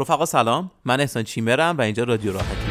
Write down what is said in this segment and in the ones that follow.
رفقا سلام. من احسان چیمرم و اینجا رادیو راحتی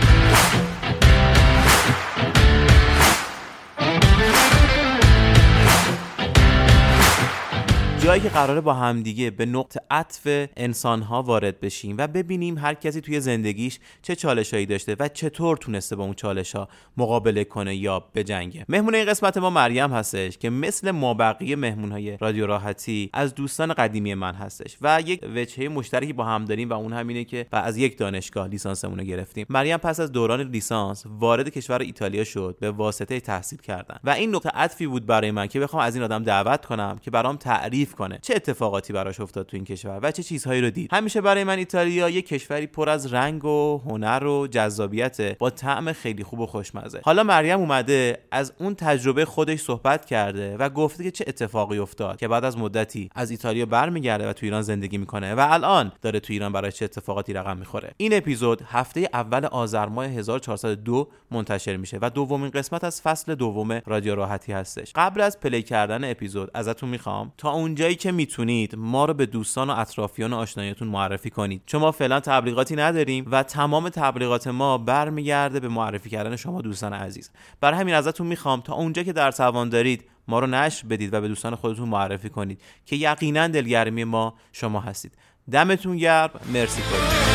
جایی که قراره با همدیگه به نقطه عطف انسانها وارد بشیم و ببینیم هر کسی توی زندگیش چه چالشایی داشته و چطور تونسته با اون چالش ها مقابله کنه یا بجنگه. مهمون این قسمت ما مریم هستش که مثل ما بقیه مهمون های رادیو راحتی از دوستان قدیمی من هستش و یک وجهه مشترکی با هم داریم و اون همینه که و از یک دانشگاه لیسانسمون رو گرفتیم. مریم پس از دوران لیسانس وارد کشور ایتالیا شد به واسطه تحصیل کردن. و این نقطه عطفی بود برای من که بخوام از این آدم دعوت کنم که برام تعریف کنه چه اتفاقاتی براش افتاد تو این کشور و چه چیزهایی رو دید؟ همیشه برای من ایتالیا یه کشوری پر از رنگ و هنر و جذابیت با طعم خیلی خوب و خوشمزه. حالا مریم اومده از اون تجربه خودش صحبت کرده و گفته که چه اتفاقی افتاد که بعد از مدتی از ایتالیا برمیگرده و تو ایران زندگی می‌کنه و الان داره تو ایران برای چه اتفاقاتی رقم می‌خوره. این اپیزود هفته اول آذر ماه 1402 منتشر میشه و دومین قسمت از فصل دوم رادیو راحتی هستش. قبل از پلی کردن اپیزود ازتون می‌خوام تا اونجا جایی که می‌تونید ما رو به دوستان و اطرافیان و آشنایتون معرفی کنید. چون ما فعلا تبلیغاتی نداریم و تمام تبلیغات ما برمیگرده به معرفی کردن شما دوستان عزیز. برای همین ازتون می‌خوام تا اونجا که در توان دارید ما رو نشر بدید و به دوستان خودتون معرفی کنید که یقینا دلگرمی ما شما هستید. دمتون گرم. مرسی کنید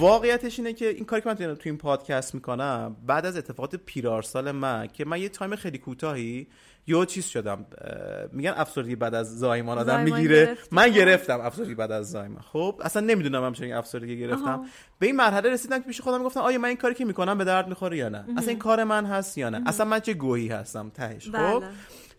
واقعیتش اینه که این کاری که من تو این پادکست می‌کنم بعد از اتفاقات پیرارسال من که من یه تایم خیلی کوتاهی یه چیز شدم میگن افسردگی بعد از زایمان آدم می‌گیره. من گرفتم افسردگی بعد از زایمان. خب اصلا نمی‌دونم هم چه افسردگی گرفتم. به این مرحله رسیدم که پیش خودم گفتم آیا من این کاری که می‌کنم به درد می‌خوره یا نه؟ اصلا این کار من هست یا نه؟ اصلا من چه گوهی هستم؟ تهش. خب؟ بله.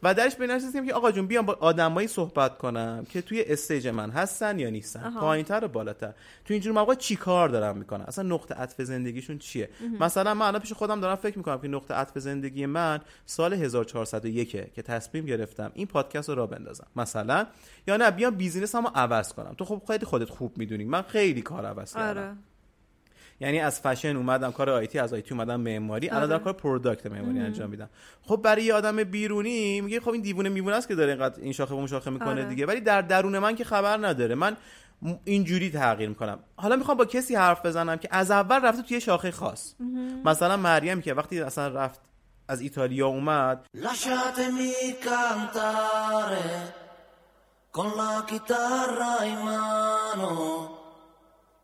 و درش به نرسیدیم که آقا جون بیام با آدمایی صحبت کنم که توی استیج من هستن یا نیستن. پایینتر و بالاتر. تو اینجور موقع چی کار دارم می‌کنن؟ اصلا نقطه عطف زندگیشون چیه؟ مثلا من الان پیش خودم دارم فکر می‌کنم که نقطه عطف زندگی من سال 1401 که تصمیم گرفتم این پادکست رو را بندازم. مثلا یا نه بیام business هم عوض کنم. تو خب خیلی خودت خوب می‌دونی. من خیلی کار عوض کردم. آره. یعنی از فشن اومدم کار IT از IT اومدم معماری. الان دارم آره. کار product معماری انجام میدم. خب برای یه آدم بیرونی میگه خب این دیوونه میمونه است که داره اینقدر این شاخه اون شاخه می‌کنه آره. دیگه. ولی در درون من که خبر نداره. من اینجوری تغییر می‌کنم. حالا می‌خوام با کسی حرف بزنم که از اول رفته توی شاخه خاص. مثلا مریم که وقتی اصلا رفت از ایتالیا اومد. Con la chitarra in mano.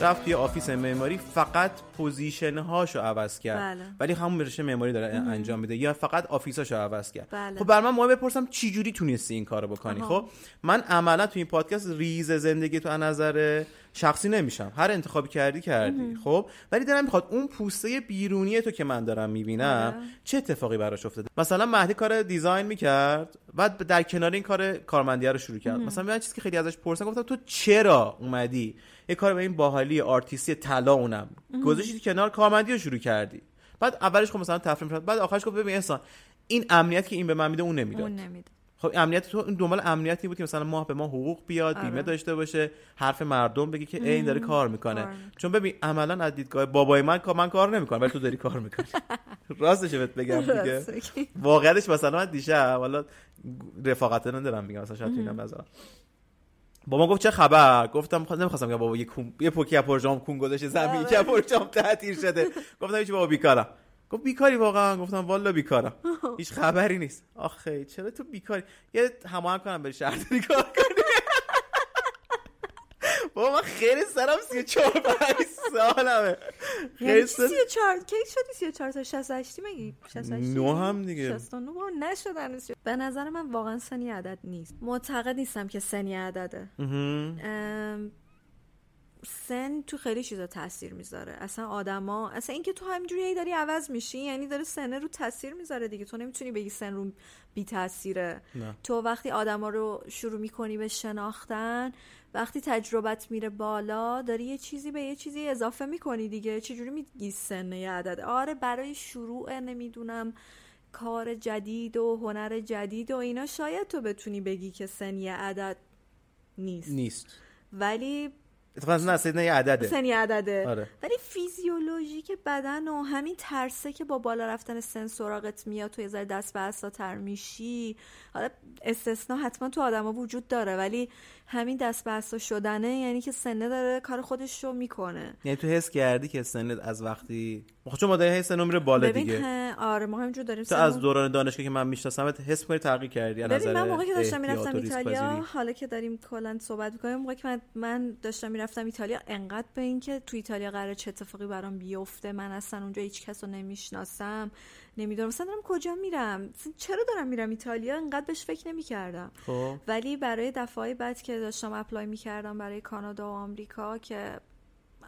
رفت توی آفیس معماری فقط position هاشو عوض کرد. بله. ولی همون رشته معماری داره انجام میده. یا فقط office اشو عوض کرد. بله. خب بر من مهم بپرسم چی جوری تونستی این کارو بکنی؟ خب من عملا تو این پادکست ریز زندگی تو نظر شخصی نمیشم. هر انتخابی کردی کردی خب؟ ولی دارم می‌خواد اون پوسته بیرونی تو که من دارم می‌بینم آره. چه اتفاقی براش افتاده؟ مثلا مهدی کار design می‌کرد بعد در کنار این کار کارمندی رو شروع کرد. مثلا من چیزی که خیلی ازش پرسیدم گفتم تو چرا اومدی؟ یه کار به این باحالی آرتیستی طلا اونم. گذاشتی کنار کارمندی رو شروع کردی. بعد اولش خب مثلا تفریم شد بعد آخرش گفت ببین احسان این امنیت که این به من میده اون نمی‌داد اون نمیده. خب امنیت تو این دنبال امنیتی بود که مثلا ماه به ما حقوق بیاد آره. بیمه داشته باشه حرف مردم بگی که این داره کار می‌کنه. چون ببین عملا از دیدگاه بابای من من کار نمی‌کنم ولی تو داری کار می‌کنی. راستش بهت بگم دیگه. واقعیتش مثلا من دیشب حالا رفاقت ندارم میگم مثلا شاید اینم بابا گفت چه خبر؟ گفتم نمی‌خواستم که بابا یه کون... یه پوکی از پرجام کون گذاشته زمین که پرجام تعطیل شده. گفتم هیچ بابا بیکارم. گفت بیکاری واقعا. گفتم والا بیکارم. هیچ خبری نیست. آخه چرا تو بیکاری؟ یه هماهنگ کنم بری شهر کار کنی. بابا من خیلی سرم سی چهار پنج سالمه. خیلی سی چهار؟ کی شدی سی چهار تا؟ شست هشتی مگی؟ شست نو هم دیگه. شست نو نشدن. به نظر من واقعا سنی عدد نیست. معتقد نیستم که سنی عدده. سن تو خیلی چیزا تاثیر می‌ذاره. اصلا آدما اصلا اینکه تو همینجوری داری عوض میشی یعنی داره سنه رو تاثیر می‌ذاره دیگه. تو نمی‌تونی بگی سن رو بی تاثیره. تو وقتی آدما رو شروع می‌کنی به شناختن وقتی تجربت میره بالا داری یه چیزی به یه چیزی اضافه می‌کنی دیگه. چجوری میگی سن یه عدد؟ آره برای شروع نمی‌دونم کار جدید و هنر جدید و اینا شاید تو بتونی بگی که سن یه عدد نیست. نیست. ولی اتفاقا نه سن یه عدده. سن یه عدده. آره. ولی فیزیولوژیک بدن و همین ترسه که با بالا رفتن سن سراغت میاد تو یه ذره دست به تر میشی. حالا استثنا حتما تو آدما وجود داره ولی همین دست به شدنه یعنی که سنه داره کار خودش رو می‌کنه. یعنی تو حس کردی که سنت از وقتی چون مادر حس میره بالا دیگه. آره ما همینجور داریم تو از دوران دانشگاه که من می‌شناسم حس کنی تغییر کردی. از نظر من موقعی که داشتم می‌رفتم ایتالیا حالا که داریم کلا صحبت می‌کنیم موقعی که من, من داشتم می‌رفتم ایتالیا انقدر به اینکه تو ایتالیا قرار چه اتفاقی برام بیفته من اصلا اونجا هیچ کس رو نمی‌شناسم نمی‌دونم. مثلا دارم کجا میرم؟ چرا دارم میرم ایتالیا؟ انقدر بهش فکر نمی‌کردم. خب. ولی برای دفعه بعد که داشتم اپلای می‌کردم برای کانادا و آمریکا که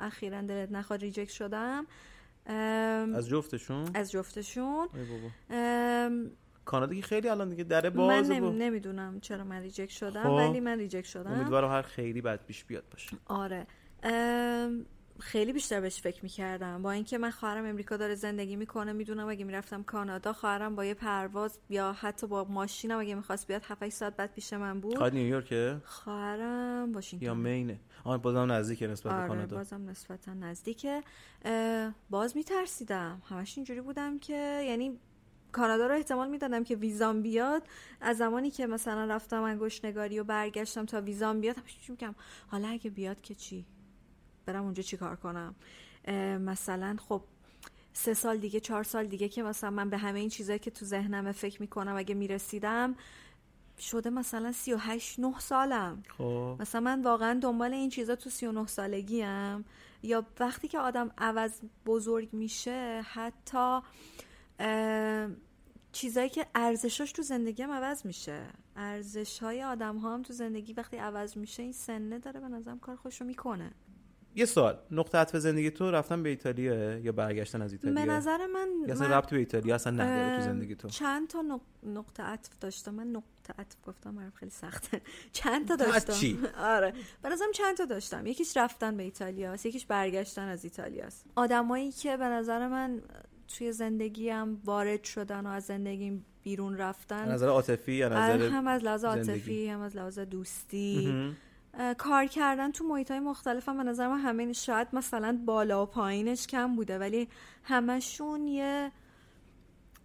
اخیرا دلت نخواد reject شدم. از جفتشون؟ از جفتشون. کانادا که خیلی الان دیگه دره باز من نمی‌دونم چرا من reject شدم خب. ولی من reject شدم. امیدوارم هر خیلی بد پیش بیاد باشه. آره. خیلی بیشتر بهش فکر می‌کردم. با اینکه من خواهرم امریکا داره زندگی می‌کنه می‌دونم اگه می‌رفتم کانادا خواهرم با یه پرواز یا حتی با ماشینم اگه می‌خواست بیاد 7 ساعت بعد پیش من بود. خواهد نیویورکه؟ خواهرم واشنگتن. یا مینه. آه بازم نزدیکه نسبت آره کانادا. بازم نسبتا نزدیکه. باز میترسیدم. همش اینجوری بودم که یعنی کانادا رو احتمال می‌دادم که ویزام بیاد. از زمانی که مثلا رفتم انگشت نگاری و برگشتم تا ویزام بیاد همش میگم؟ حالا اگه بیاد که چی؟ برم اونجا چیکار کنم مثلا خب سه سال دیگه چهار سال دیگه که مثلا من به همه این چیزایی که تو ذهنم فکر می‌کنم اگه می‌رسیدم شده مثلا سی و هشت نه سالم خب. مثلا من واقعا دنبال این چیزا تو سی و نه سالگی هم. یا وقتی که آدم عوض بزرگ میشه حتی چیزایی که ارزشاش تو زندگی هم عوض میشه ارزش های آدم ها هم تو زندگی وقتی عوض میشه این سنه داره به نظرم کار خوش رو می‌کنه یه سوال. نقطه عطف زندگی تو رفتن به ایتالیا یا برگشتن از ایتالیا؟ به نظر من یا اصلا ربطی به ایتالیا اصلا نداره تو زندگی تو؟ چند تا نقطه عطف داشتم. من نقطه عطف گفتم برام خیلی سخته. چند تا داشتم؟ چی؟ آره. به نظرم چند تا داشتم. یکیش رفتن به ایتالیا یکیش برگشتن از ایتالیاست. آدمایی که به نظر من توی زندگیم وارد شدن و از زندگیم بیرون رفتن نظر عاطفی یا نظر هم از لحاظ عاطفی هم از لحاظ دوستی. کار کردن تو محیط های مختلف هم به نظر من همه شاید مثلا بالا و پایینش کم بوده ولی همشون یه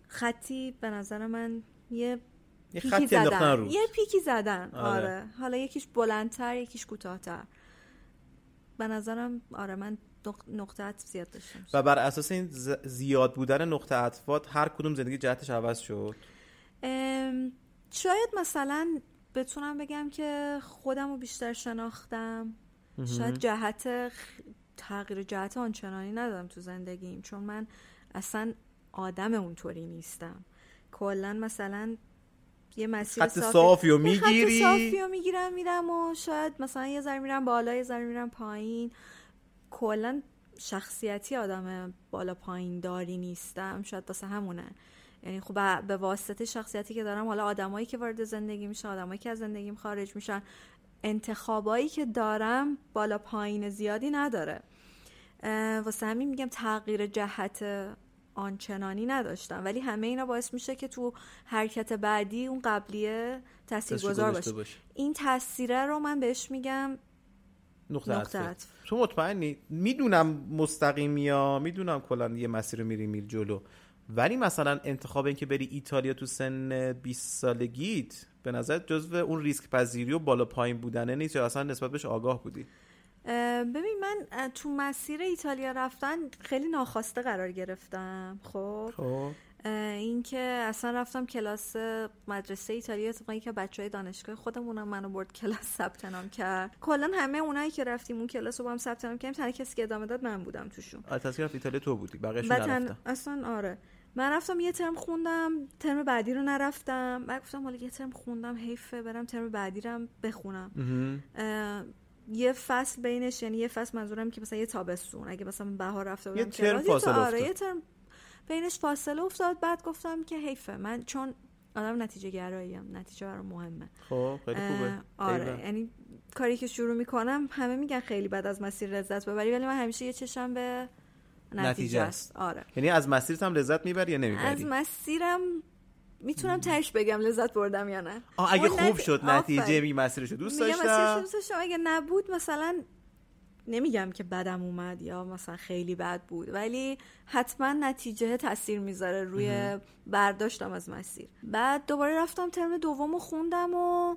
خطی به نظر من یه پیکی زدن. یه پیکی زدن. آره. آره. حالا یکیش بلندتر یکیش کوتاهتر. به نظرم آره من نقطه عطف زیاد داشتم. و بر اساس این زیاد بودن نقطه عطفات هر کدوم زندگی جهتش عوض شد؟ شاید مثلا بتونم بگم که خودم رو بیشتر شناختم. شاید جهت تغییر جهت آنچنانی ندارم تو زندگیم چون من اصلا آدم اونطوری نیستم. کلا مثلا یه مسیر خط صافی رو می‌گیری خط صافی رو می‌گیرم میرم و شاید مثلا یه ذره میرم بالا یه ذره میرم پایین. کلا شخصیتی آدم بالا پایین داری نیستم. شاید واسه همونه. یعنی خب به واسطه شخصیتی که دارم حالا آدمایی که وارد زندگی میشن آدمایی که از زندگیم خارج میشن انتخابایی که دارم بالا پایین زیادی نداره. واسه همین میگم تغییر جهت آنچنانی نداشتم. ولی همه اینا باعث میشه که تو حرکت بعدی اون قبلیه تاثیرگذار باشه. باشه این تاثیره رو من بهش میگم نقطه, نقطه تو مطمئنی؟ می‌دونم مستقیم یا می‌دونم کلا یه مسیر میری میل جلو. ولی مثلا انتخاب این که بری ایتالیا تو سن 20 سالگیت به نظر جزو اون ریسک پذیری و بالا پایین بودنه نیست یا اصلا نسبت بهش آگاه بودی؟ ببین من تو مسیر ایتالیا رفتن خیلی ناخواسته قرار گرفتم خب. خب. اینکه اصلا رفتم کلاس مدرسه ایتالیا اتفاقی که بچه های دانشگاه خودمونم منو برد کلاس ثبت نام کرد. کلا همه اونایی که رفتیم اون کلاس رو با هم ثبت نام کردیم تنها کسی که ادامه داد من بودم توشون. تصویر ایتالیا تو بودی تن- نرفتن. اصلا آره. من رفتم یه ترم خوندم ترم بعدی رو نرفتم. بعد گفتم حالا یه ترم خوندم حیفه برم ترم بعدی رو بخونم. یه فصل بینش یعنی یه فصل منظورم که مثلا یه تابستون. اگه مثلا بهار رفته بودم یه ترم فاصله آره. یه ترم بینش فاصله افتاد. بعد گفتم که حیفه. من چون آدم نتیجه گراییم نتیجه برام مهمه. خب خیلی خوبه. آره. یعنی کاری که شروع می‌کنم همه میگن خیلی بعد از مسیر لذت ببری ولی من همیشه یه چشم به نتیجه است. آره. یعنی از مسیرت هم لذت می‌بری یا از نمی‌بری مسیرم می‌تونم تهش بگم لذت بردم یا نه. آه اگه خوب نت- شد. نتیجه می مسیرش رو دوست داشتم. دوست داشتم. اگه نبود مثلا نمیگم که بدم اومد یا مثلا خیلی بد بود ولی حتما نتیجه تاثیر می‌ذاره روی برداشتم از مسیر. بعد دوباره رفتم ترم دوم رو خوندم و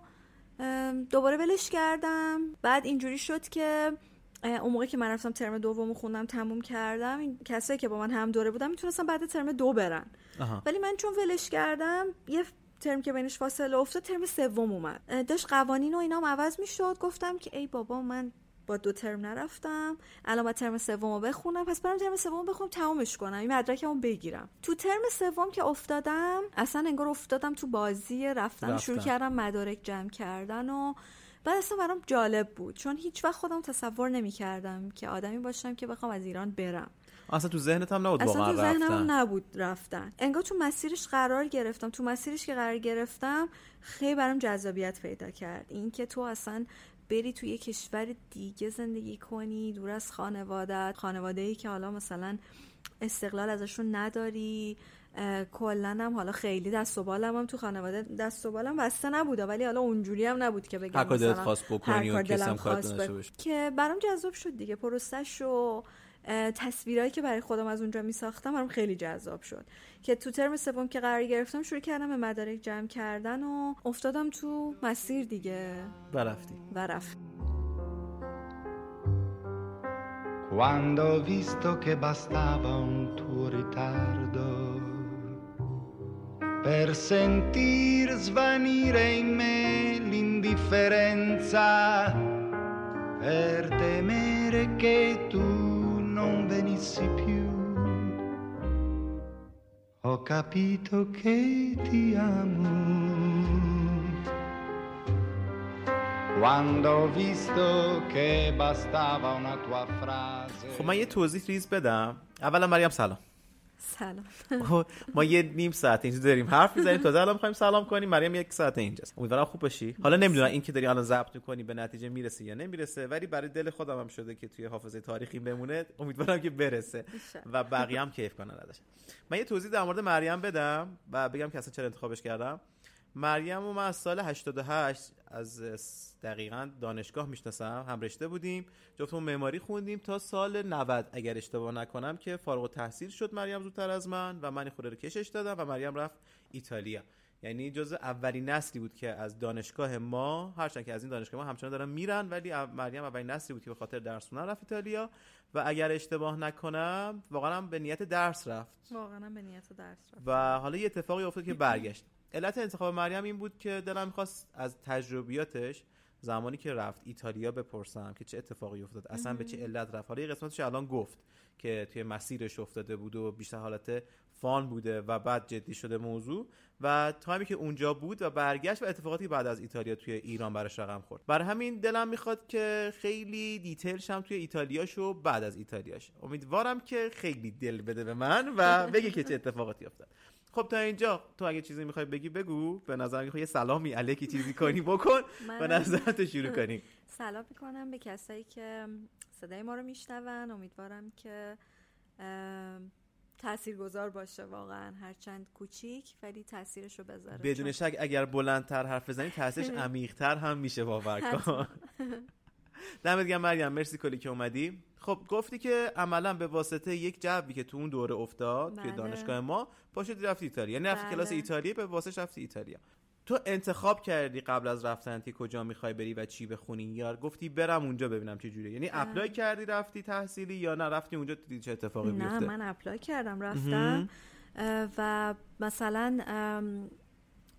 دوباره ولش کردم. بعد اینجوری شد که اون موقع که من رفتم ترم دوم رو خوندم تموم کردم این کسایی که با من هم دوره بودن می‌تونستم بعد ترم دو برن. آها. ولی من چون ولش کردم یه ترم که بینش فاصله افتاد ترم سوم اومد. داشت قوانین و اینام عوض می‌شد. گفتم که ای بابا من با دو ترم نرفتم. الان با ترم سوم رو بخونم. پس برم ترم سوم بخونم تمومش کنم. این مدرکمو بگیرم. تو ترم سوم که افتادم اصلا انگار افتادم تو بازی رفتن, رفتن. شروع کردم مدارک جمع کردن و بعد اصلا برام جالب بود. چون هیچ وقت خودم تصور نمی کردم که آدمی باشم که بخوام از ایران برم. اصلا تو ذهنت هم نبود اصلا تو ذهنم رفتن. نبود رفتن. انگار تو مسیرش قرار گرفتم. تو مسیرش که قرار گرفتم خیلی برام جذابیت پیدا کرد. این که تو اصلا بری تو یه کشور دیگه زندگی کنی دور از خانوادت خانواده ای که حالا مثلا استقلال ازشون نداری. کلا هم حالا خیلی دست و بالم هم تو خانواده دست و بالم بسته نبوده ولی حالا اونجوری هم نبود که بگم هر کار دلت مثلا خواست بکنی و کار خواست باشه. که برام جذاب شد دیگه پروسش و تصویرهایی که برای خودم از اونجا می ساختم برام خیلی جذاب شد. که تو ترم سوم که قرار گرفتم شروع کردم به مدارک جمع کردن و افتادم تو مسیر دیگه. و رفتی و رفت. Quando ho visto che bastava un tuo ritardo per sentir svanire in me l'indifferenza, per temere che tu non venissi più, ho capito che ti amo. Quando ho visto che bastava una tua frase. خب من یه توضیح ریز بدم اولا مریم سلام سلام. خب، ما یه نیم ساعت اینجا داریم حرف می‌زنیم. تازه الان می‌خوایم سلام کنیم. مریم یک ساعت اینجاست. امیدوارم خوب باشی. حالا نمی‌دونم این که داری الان ضبط می‌کنی به نتیجه می‌رسه یا نمی‌رسه ولی برای دل خودم هم شده که توی حافظه تاریخی بمونه. امیدوارم که برسه و بقیه هم کیف کنن ازش. من یه توضیح در مورد مریم بدم و بگم که اصلا چرا انتخابش کردم. مریم و من از سال 88 از دقیقا دانشگاه می‌شناسم هم رشته بودیم. جفتمون معماری خوندیم تا سال 90 اگر اشتباه نکنم که فارغ التحصیل شد مریم زودتر از من و من این خورده رو کشش دادم و مریم رفت ایتالیا. یعنی جز اولین نسلی بود که از دانشگاه ما هرچند که از این دانشگاه ما همچنان دارن میرن ولی مریم اولین نسلی بود که به خاطر درس خوندن رفت ایتالیا. و اگر اشتباه نکنم واقعا هم به نیت درس رفت. واقعا به نیت درس رفت. و حالا یه اتفاقی افتاد که برگشت. علت انتخاب مریم این بود که دلم می‌خواست از تجربیاتش زمانی که رفت ایتالیا بپرسم که چه اتفاقی افتاد. اصلا به چه علت رفت. حالا یه قسمتش الان گفت که توی مسیرش افتاده بود و بیشتر حالت فان بوده و بعد جدی شده موضوع و تایمی که اونجا بود و برگشت و اتفاقاتی بعد از ایتالیا توی ایران براش رقم خورد. برای همین دلم می‌خواد که خیلی دیتیلش هم توی ایتالیاش و بعد از ایتالیاش. امیدوارم که خیلی دل بده به من و بگی که چه اتفاقاتی افتاد. خب تا اینجا. تو اگه چیزی می‌خوای بگی بگو. به نظر یه سلامی علیکی چیزی کنی بکن. به نظرت شروع کنیم. سلام می‌کنم به کسایی که صدای ما رو میشنون. امیدوارم که تاثیرگذار باشه واقعا. هرچند کوچیک ولی تاثیرش رو بذاره. بدون شک اگر بلندتر حرف بزنی تاثیرش عمیقتر هم میشه. باور کن. دمت گرم مریم. مرسی کلی که اومدی. خب گفتی که عملا به واسطه یک جوی که تو اون دوره افتاد توی بله. دانشگاه ما پاشدی رفتی ایتالیا. یعنی رفتی بله. کلاس ایتالیا به واسطه رفتی ایتالیا. تو انتخاب کردی قبل از رفتن که کجا می‌خوای بری و چی بخونی؟ یا گفتی برم اونجا ببینم چه جوریه. یعنی apply کردی رفتی تحصیلی یا نه؟ رفتی اونجا دیدی چه اتفاقی نه بیفته؟ من apply کردم رفتم. و مثلا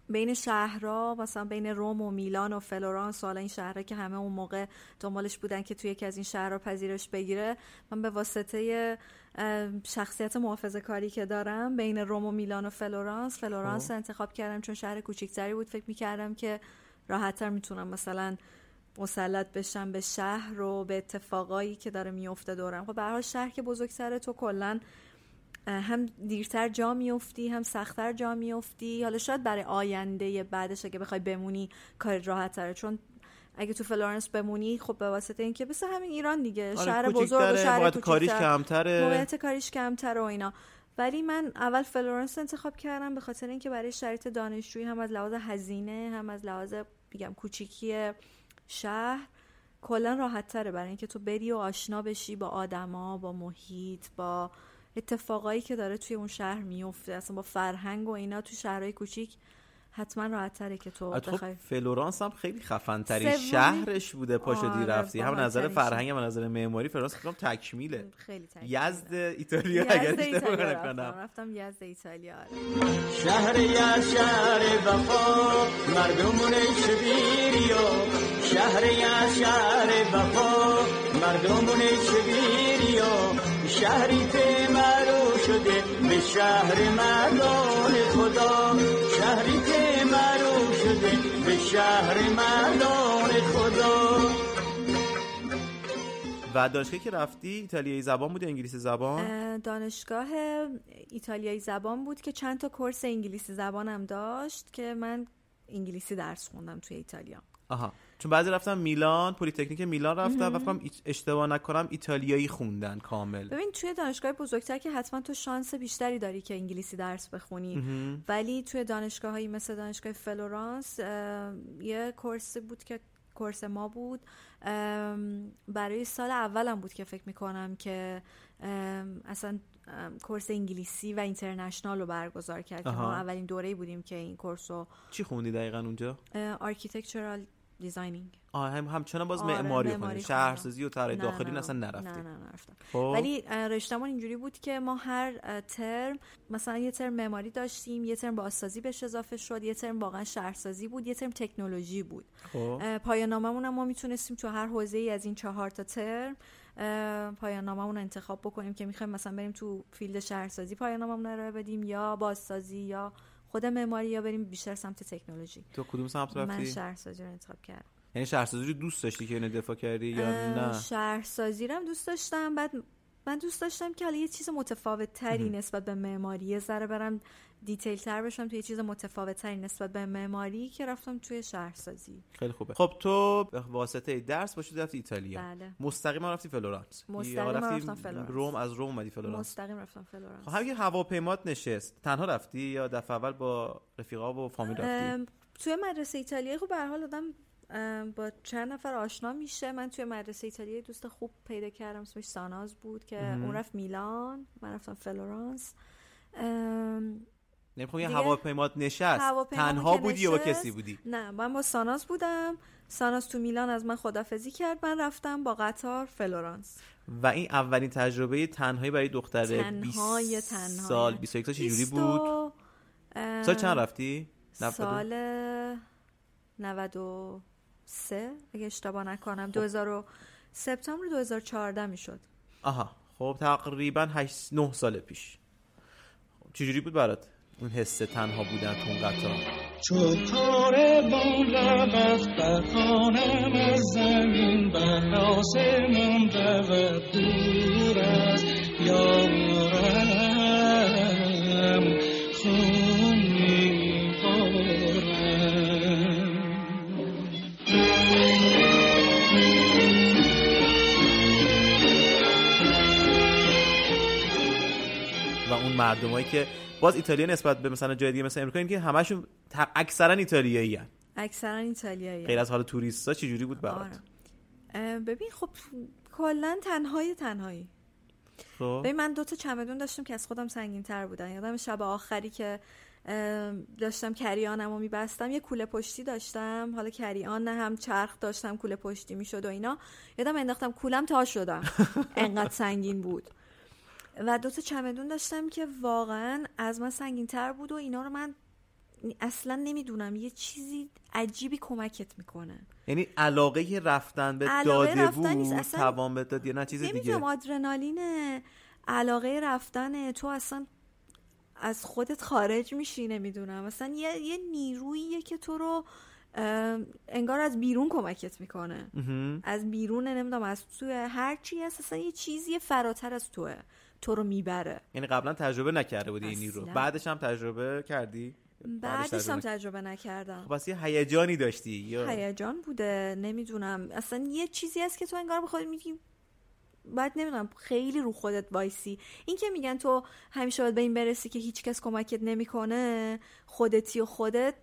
بین شهرها مثلا بین روم و میلان و فلورانس و حالا این شهرها که همه اون موقع دنبالش بودن که توی یکی از این شهرها پذیرش بگیره. من به واسطه شخصیت محافظه کاری که دارم بین روم و میلان و فلورانس فلورانس خب. انتخاب کردم چون شهر کوچیکتری بود. فکر می‌کردم که راحتتر می‌تونم مثلا مسلط بشم به شهر و به اتفاقایی که داره میفته دورم. خب به هر شهر که بزرگتره تو کلا اه، هم دیرتر جا میفتی هم سختتر جا میفتی حالا شاید برای آینده بعدش اگه بخوای بمونی کار راحت تره. چون اگه تو فلورنس بمونی خب به واسطه اینکه مثل همین ایران دیگه آره، شهر بزرگ و شهر کاریش. کمتره. موقعیت کاریش کمتر و اینا. ولی من اول فلورنس انتخاب کردم به خاطر اینکه برای شرایط دانشجویی هم از لحاظ هزینه هم از لحاظ میگم کوچیکی شهر کلا راحت تره. برای اینکه تو بری و آشنا بشی با آدما با محیط با اتفاقایی که داره توی اون شهر میفته. اصلا با فرهنگ و اینا تو شهرهای کوچیک حتما راحت تره که تو بخوای. خب فلورانس هم خیلی خفن ترین شهرش بوده پاشدی آره، رفتی هم نظر فرهنگ هم نظر معماری. فلورانس فکر کنم تکمیله. خیلی تاکید یزد ایتالیا اگر اشتباه ایتالیا رفتم نکنم. رفتم یزد ایتالیا آره. شهر یا شهر وفا مردمونش بیریو. شهر یا شهر وفا مردمونش بیریو. شهری معروف شده به شهر مردان خدا. شهری که معروف شده به شهر مردان خدا. و دانشگاهی که رفتی ایتالیایی زبان بود یا انگلیسی زبان؟ اه، دانشگاه ایتالیایی زبان بود که چند تا course انگلیسی زبانم داشت که من انگلیسی درس خوندم توی ایتالیا. آها. چون بعضی رفتن میلان پلیتکنیک میلان رفتن و فکر کنم ایت- اشتباه نکنم ایتالیایی خوندن کامل. ببین توی دانشگاه بزرگتر که حتما تو شانس بیشتری داری که انگلیسی درس بخونی. ولی توی دانشگاه هایی مثل دانشگاه فلورانس یه course ی بود که course ما بود. برای سال اولم بود که فکر می‌کنم که اصلا course انگلیسی و international رو برگزار کرد. ما اولین دوره بودیم که این course رو چی خوندی دقیقا اونجا؟ architectural designing. آه هم همچنان باز آره، معماری خوندم. شهرسازی و طراحی داخلی نه، اصلا نرفتی نه نه نرفتم خب. ولی رشتمون اینجوری بود که ما هر ترم مثلا یه ترم معماری داشتیم یه ترم بازسازی بهش اضافه شد یه ترم واقعا شهرسازی بود یه ترم تکنولوژی بود. خب. پایان ناممون هم ما می‌تونستیم تو هر حوزه ای از این چهار تا ترم پایان ناممون رو انتخاب بکنیم که می‌خوایم مثلا بریم تو فیلد شهرسازی پایان ناممون رو ارائه بدیم یا بازسازی یا خود معماری یا بریم بیشتر سمت تکنولوژی؟ تو کدوم سمت من رفتی شهرسازی رو انتخاب کردم. یعنی شهرسازی رو دوست داشتی که اینو دفاع کردی یا نه؟ شهرسازی رو هم دوست داشتم بعد من دوست داشتم که حالا یه چیز متفاوت تری نسبت به معماری یه ذره برم detail تر بشم توی یه چیز متفاوت تری نسبت به معماری که رفتم توی شهرسازی. خیلی خوبه. خب تو به واسطه درست پاشدی رفتی ایتالیا. بله. مستقیما رفتی فلورانس. مستقیما رفتم فلورانس. روم از روم اومدی فلورانس. مستقیم رفتم فلورانس. خب همین هواپیمات نشست. تنها رفتی یا دفعه اول با رفیقا و فامیل رفتی؟ توی مدرسه ایتالیایی خب به هر حال آدم با چند نفر آشنا میشه. من توی مدرسه ایتالیایی دوست خوب پیدا کردم. اسمش ساناز بود که اون رفت میلان. من رفتم فلورانس. نمی‌خوام یه هواپیمات نشست. هواپیمامون تنها بودی یا با کسی بودی؟ نه من با ساناز بودم. ساناز تو میلان از من خدافزی کرد. من رفتم با قطار فلورانس. و این اولین تجربه تنهایی برای دختر تنهای 20 تنهای سال 21 سال چجوری بود و، اه، سال چند رفتی؟ 92 سال 93 اگه اشتباه نکنم. 2000 و- سپتامبر 2014 می‌شد. آها. خب تقریبا 8 9 سال پیش. خب، چجوری بود برات؟ اون حس تنها بودن تو اون قطار چو تار بالا وقت خانم از زمین بر آسمون رود دور از یارم خون و اون مردمایی که باز ایتالیا نسبت به مثلا جای دیگه مثل امریکا که همشون اکثرا ایتالیایی هن. اکثرا ایتالیایی غیر از حال توریستا چجوری بود برات؟ آره. ببین خب کلا تنهای تنهایی. خب. ببین من دو تا چمدون داشتم که از خودم سنگین تر بودن. یادم شب آخری که داشتم کریانم رو میبستم یه کوله پشتی داشتم. حالا کریان نه هم چرخ داشتم کوله پشتی می‌شد و اینا. یادم انداختم کولم تا شدم. انقدر سنگین بود. و دو تا چمدون داشتم که واقعا از من سنگین تر بود و اینا رو من اصلا نمی‌دونم. یه چیزی عجیبی کمکت می‌کنه. یعنی علاقه رفتن به علاقه داده رفتن بود اصلا توان بهت داد یا نه چیز دیگه. نمی‌دونم آدرنالینه. علاقه رفتن تو اصلا از خودت خارج میشی نمی‌دونم. مثلا یه, یه نیروییه که تو رو انگار از بیرون کمکت می‌کنه. از بیرون نمی‌دونم از توی هر چی هست اصلا یه چیزی فراتر از توه. تو رو می‌بره. یعنی قبلا تجربه نکرده بودی این نیرو. بعدش هم تجربه کردی؟ بعدش هم تجربه نکردم. خب پس یه هیجانی داشتی یا هیجان بوده نمی‌دونم. اصلا یه چیزی هست که تو انگار بخواد میگی باید نمی‌دونم خیلی رو خودت وایسی. این که میگن تو همیشه باید به این برسی که هیچکس کمکت نمی‌کنه خودتی و خودت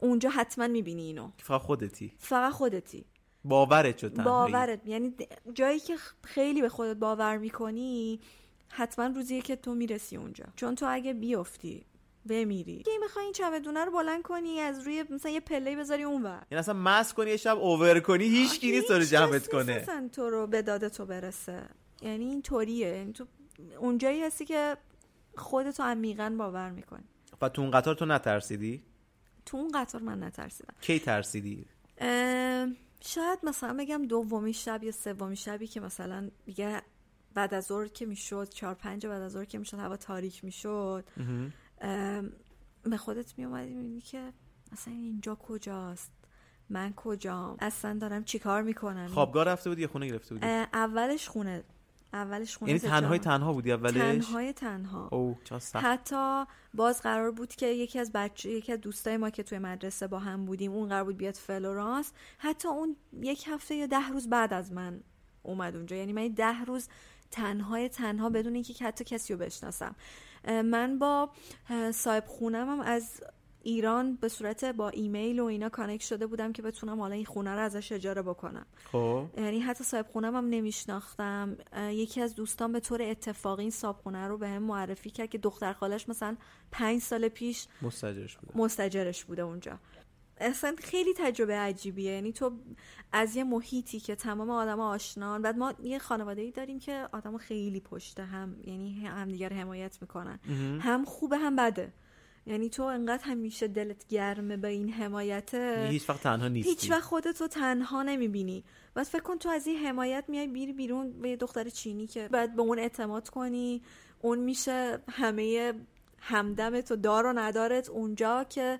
اونجا حتما می‌بینی اینو. فقط خودتی. فقط خودتی. باورت شد. باورت. یعنی جایی که خیلی به خودت باور می‌کنی حتما روزیه که تو می‌رسی اونجا. چون تو اگه بیفتی بمیری. اگه می‌خوای این چمدونه رو بلند کنی از روی مثلا یه پله بذاری اونور یعنی اصلا مس کنی یه شب اوور کنی هیچ کی نیست هیچ جمعت کنه. اصلا تو رو به داده تو برسه. یعنی این طوریه. یعنی تو اونجایی هستی که خودتو عمیقا باور می‌کنی. و تو اون قطار تو نترسیدی؟ تو اون قطار من نترسیدم. کی ترسیدی؟ شاید مثلا بگم دومی شب یا سومی شبی که مثلا دیگه بعد از ظهر که می‌شد چهار پنج بعد از ظهر که می‌شد هوا تاریک می‌شد. به خودت میومدی می‌بینی که اصلا اینجا کجاست؟ من کجام؟ اصلا دارم چیکار می‌کنم؟ خوابگاه رفته بودی یا خونه گرفته بودی؟ اولش خونه اولش خونه یعنی تنهای. تنها بودی اولش؟ تنهای تنها. او حتی باز قرار بود که یکی از بچه یکی از دوستای ما که توی مدرسه با هم بودیم اون قرار بود بیاد فلورانس حتی اون یک هفته یا ده روز بعد از من اومد اونجا. یعنی من ده روز تنهای تنها بدون اینکه حتی کسی رو بشناسم. من با صاحب خونم هم از ایران به صورت با ایمیل و اینا connect شده بودم که بتونم حالا این خونه رو ازش اجاره بکنم. خب. یعنی حتی صاحب خونم هم نمیشناختم. یکی از دوستان به طور اتفاقی این صاحب خونه رو به هم معرفی کرد که دختر خالش مثلا پنج سال پیش مستجرش بود مستجرش بوده اونجا. اصلا خیلی تجربه عجیبیه. یعنی تو از یه محیطی که تمام آدم آشنان بعد ما یه خانواده ای داریم که آدم خیلی پشته هم یعنی همدیگر حمایت می‌کنن. هم خوبه هم بده. یعنی تو انقدر همیشه دلت گرمه به این حمایته هیچ وقت تنها نیستی. هیچ وقت خودتو تنها نمی‌بینی. بعد فکر کن تو از این حمایت میای بیری بیرون به یه دختر چینی که باید به اون اعتماد کنی. اون میشه همه همدم تو دار و ندارت اونجا که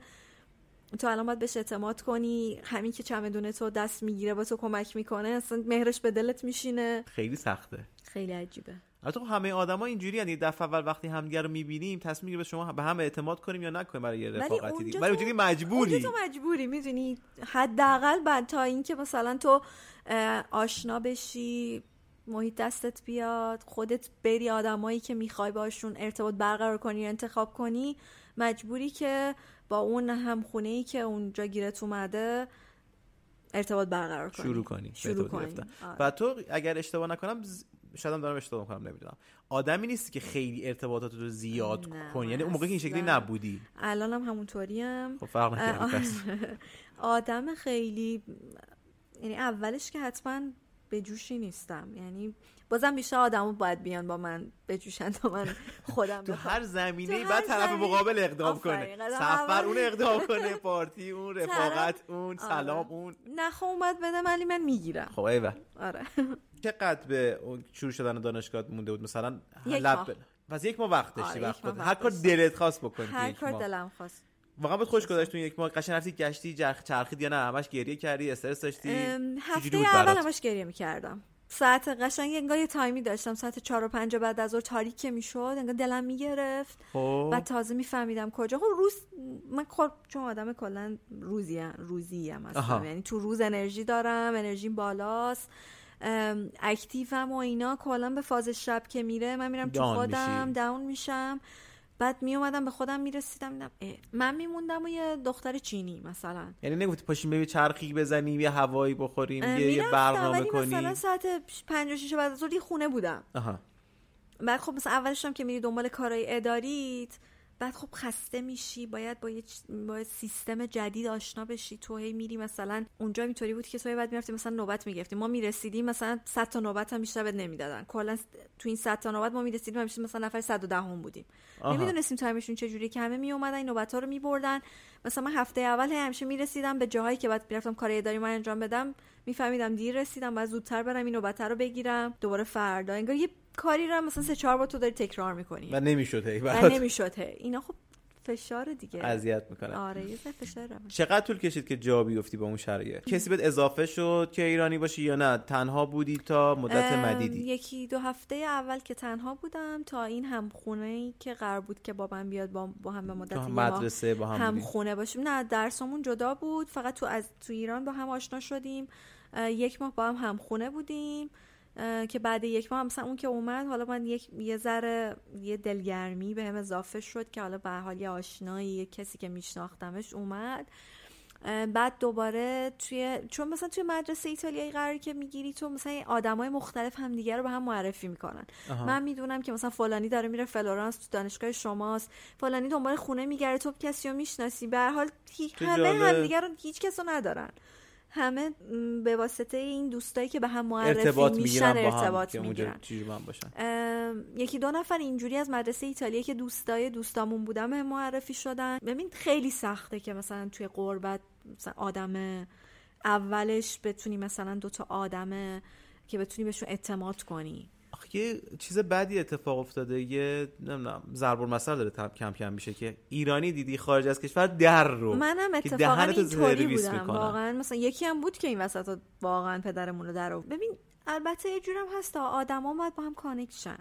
تو الان باید بهش اعتماد کنی همین که چمدونه تو دست می‌گیره با تو کمک می‌کنه اصلا مهرش به دلت میشینه. خیلی سخته. خیلی عجیبه. البته خب همه آدما اینجوری یعنی دفعه اول وقتی همدیگه رو می‌بینیم تصمیم می‌گیریم به شما به هم اعتماد کنیم یا نکنیم برای یه رفاقتی دیگه. ولی اونجوری مجبوری. اونجا تو مجبوری می‌دونی؟ حداقل بعد تا اینکه مثلا تو آشنا بشی محیط دستت بیاد خودت بری آدمایی که می‌خوای باشون ارتباط برقرار کنی انتخاب کنی مجبوری که با اون هم خونه ای که اونجا گیرت اومده ارتباط برقرار کنی. شروع کنی شروع کنی. آره. و تو اگر اشتباه نکنم ز- شاید هم دارم اشتباه کنم نمی‌دونم. آدمی نیستی که خیلی ارتباطات رو زیاد کنی. یعنی اون موقع که این شکلی. نبودی. الانم همونطوریم. خب فرق نکردی اه، پس آدم خیلی یعنی اولش که حتما به جوشی نیستم. یعنی بازم بیشتر آدمو باید بیان با من بجوشن تا من خودم تو. هر زمینه بعد طرف مقابل اقدام. کنه. سفر اون اقدام کنه پارتی اون رفاقت اون آره. سلام اون. نه خب اومد بده ولی من می‌گیرم. خب ایول. آره. چقدر به شروع شدن دانشگاه مونده بود؟ مثلا لب پس یک ماه وقت داشتی آره، وقت هر کار. دلت خواست بکنی هر کار. دلم خواست. واقعا بهت خوش گذشت تو یک ماه. قشنگ رفتی گشتی چرخید یا نه؟ همش گریه کردی استرس داشتی؟ هفته بود اول؟ همش گریه می‌کردم. ساعت قشنگ انگار یه تایمی داشتم. ساعت چهار و پنج بعد از ظهر تاریک که می‌شد انگار دلم می‌گرفت. خب. بعد تازه میفهمیدم کجا. خب روز من خب چون آدم کلا روزی روزی هم آها. هستم یعنی تو روز انرژی دارم انرژیم بالاست. اکتیوم و اینا کلا به فاز شب که میره من میرم تو خودم میشی. داون میشم. بعد میومدم به خودم می‌رسیدم میدم من میموندم و یه دختر چینی مثلا. یعنی نگفتی پاشیم بریم چرخی بزنیم یه هوایی بخوریم یه, یه برنامه ولی کنی مثلا ساعت پنج و شیش بعد از ظهر خونه بودم. آها. بعد خب مثلا اولش هم که میری دنبال کارهای اداریت بعد خب خسته میشی باید با یه با سیستم جدید آشنا بشی. تو هی میری مثلا اونجا اینطوری بود که تو بعد می‌رفتی مثلا نوبت می‌گرفتی. ما می‌رسیدیم مثلا 100 تا نوبت هم بیشتر بهت نمی‌دادن. کلا تو این 100 تا نوبت ما می‌رسیدیم همیشه مثلا نفر 110 هم بودیم. نمی‌دونستیم تایمشون چجوری که همه میومدن این نوبت ها رو میبردن. مثلا من هفته اول هی همیشه می‌رسیدم به جاهایی که بعد می‌رفتم کار اداری من انجام بدم. میفهمیدم دیر رسیدم بعد زودتر برم این نوبت رو بگیرم. دوباره فردا. انگار یه کاری رو مثلا سه چهار بار تو داری تکرار می‌کنی. و نمی‌شد هی و نمی‌شد اینا خب فشار دیگه. اذیت می‌کنه. آره یه فشار روان. چقدر طول کشید که جا بیفتی با اون شرایط؟ کسی بهت اضافه شد که ایرانی باشی یا نه؟ تنها بودی تا مدت مدیدی؟ یکی دو هفته اول که تنها بودم تا این هم خونه ای که قرار بود که بابام بیاد با, با هم به مدت هم مدرسه با هم, هم خونه باشیم. نه درسمون جدا بود. فقط تو از تو ایران با هم آشنا شدیم. یک ماه با هم هم خونه بودیم. که بعد یک ماه هم مثلا اون که اومد حالا من یک یه ذره یه دلگرمی به هم اضافه شد که حالا به هر حال یه آشنایی یه کسی که میشناختمش اومد. بعد دوباره توی چون مثلا توی مدرسه ایتالیایی قراری که می‌گیری تو مثلا آدمای مختلف همدیگه رو به هم معرفی می‌کنن. آها. من می‌دونم که مثلا فلانی داره میره فلورانس تو دانشگاه شماست. فلانی دنبال خونه میگره تو کسی رو می‌شناسی. به هر حال همه. همدیگه رو هیچ کس رو ندارن. همه به واسطه این دوستایی که به هم معرفی ارتباط میشن می‌گیرن با هم ارتباط می‌گیرن. یکی دو نفر اینجوری از مدرسه ایتالیا که دوستای دوستامون بودن به معرفی شدن. ببین خیلی سخته که مثلا توی قربت مثلا آدم اولش بتونی مثلا دوتا آدم که بتونی بهشون اعتماد کنی. یه چیز بدی اتفاق افتاده. یه نمی‌دونم ضرب المثل داره تم- کم کم میشه که ایرانی دیدی خارج از کشور در رو. منم اتفاقا اینطوری بودم. واقعا مثلا یکی هم بود که این وسط واقعا پدرمون رو در آورد. ببین البته یه جورم هست آدما باید با هم connection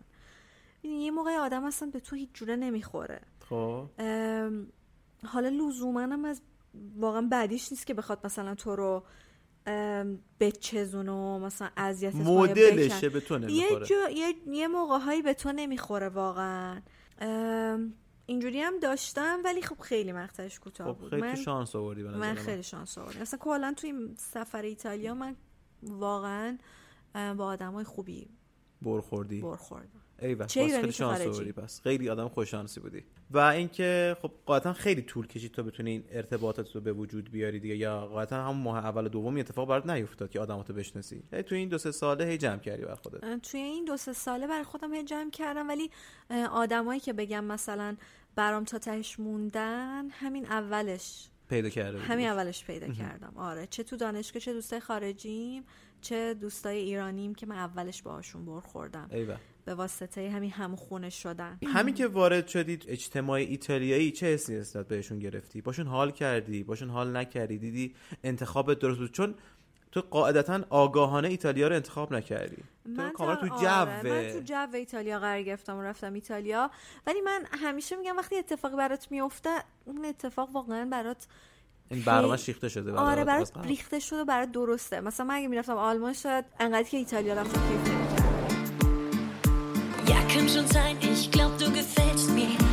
ببین یه موقع آدم اصلا به تو هیچ جوره نمی‌خوره. خب. حالا لزوما هم از واقعا بعدیش نیست که بخواد مثلا تو رو ام، بچزونه و مثلا اذیتت کنه، مدلشه. به تو یه, نمی‌خوره جو، یه, یه موقع هایی به تو نمی‌خوره واقعا. اینجوری هم داشتم ولی خب خیلی مقطعش کوتاه خب بود. خیلی من شانس آوردی به من خیلی شانس آوردم. اصلا کلا توی این سفر ایتالیا من واقعا با آدمای خوبی برخوردی. برخوردم. باز ایرانی خیلی شانس. آوردی پس. خیلی آدم خوش شانسی بودی. و اینکه خب قاطعا خیلی طول کشید تا بتونی این ارتباطات رو به وجود بیاری دیگه یا قاطعا همون ماه اول و دوم این اتفاق برات نیفتاد که آدماتو بشناسی. هی تو این دو سه ساله هی جمع کردی بر خودت. توی این دو سه ساله برای خودم هی جمع کردم ولی آدمایی که بگم مثلا برام تا تهش موندن همین اولش. پیدا کرده بودی. همین اولش پیدا کردم. آره. چه تو دانشگاه چه دوستای خارجیم چه دوستای ایرانیم که من اولش باهاشون برخوردم. ایول. به واسطه همین همخونه شدن. همین که وارد شدید اجتماع ایتالیایی چه حسی نسبت بهشون گرفتی؟ باشون حال کردی؟ باشون حال نکردی؟ دیدی انتخاب درست بود؟ چون تو قاعدتا آگاهانه ایتالیا رو انتخاب نکردی. تو کاملا تو جو آره، من تو جو ایتالیا قرار گرفتم و رفتم ایتالیا. ولی من همیشه میگم وقتی اتفاقی برات میفته اون اتفاق واقعا برات این برنامه شیخته شده آره برات برات از قبل. ریخته شده برات درسته. مثلا من اگه می‌رفتم آلمان شاید انقدر که ایتالیا رفتم kann schon sein, ich glaub, du gefällst mir.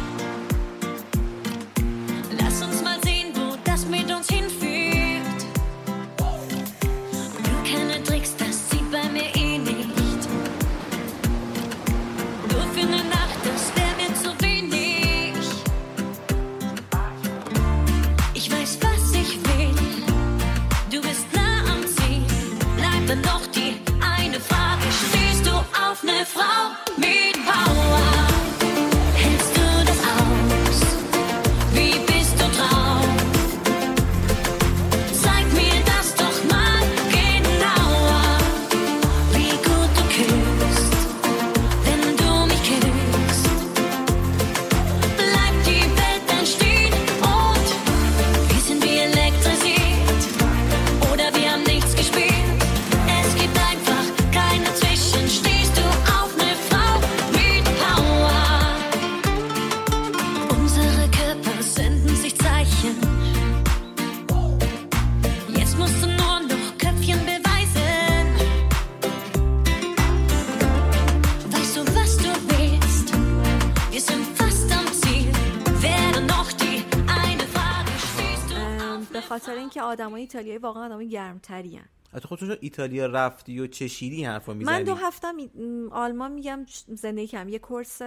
ایتالیایی واقعا آدمای گرمتری تو خودت چون ایتالیا رفتی و چشیدی حرفا می‌زنی؟ من دو هفته می... آلمان میگم زندگی کردم. یه کورس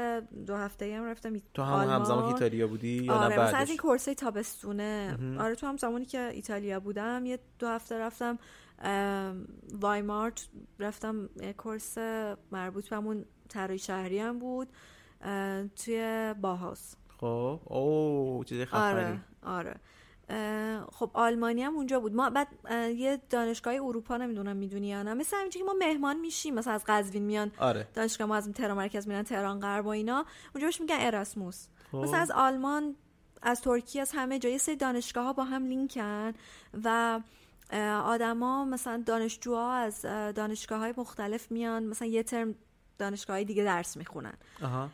دو هفته هم رفتم. تو هم آلمان. همزمان که ایتالیا بودی یا آره نه مثلا از بعدش؟ این کورسای تابستونه. آره تو هم زمانی که ایتالیا بودم یه دو هفته رفتم ام، وایمارت رفتم یه کورس مربوط به همون طراحی شهری هم بود توی باهاس. خب. اوه چیز خفنی. آره آره. خب آلمانی هم اونجا بود. ما بعد یه دانشگاه اروپا نمی‌دونم می‌دونی یا نه. مثل همینجوری که ما مهمان میشیم مثلا از قزوین میان آره. دانشگاه ما از تهران مرکز میرن تهران غرب و اینا. اونجا بهش میگن اراسموس. خب. مثلا از آلمان از ترکیه از همه جای سری دانشگاه ها با هم لینکن و آدما مثلا دانشجوها از دانشگاه های مختلف میان مثلا یه ترم دانشگاه های دیگه درس می‌خونن. آها.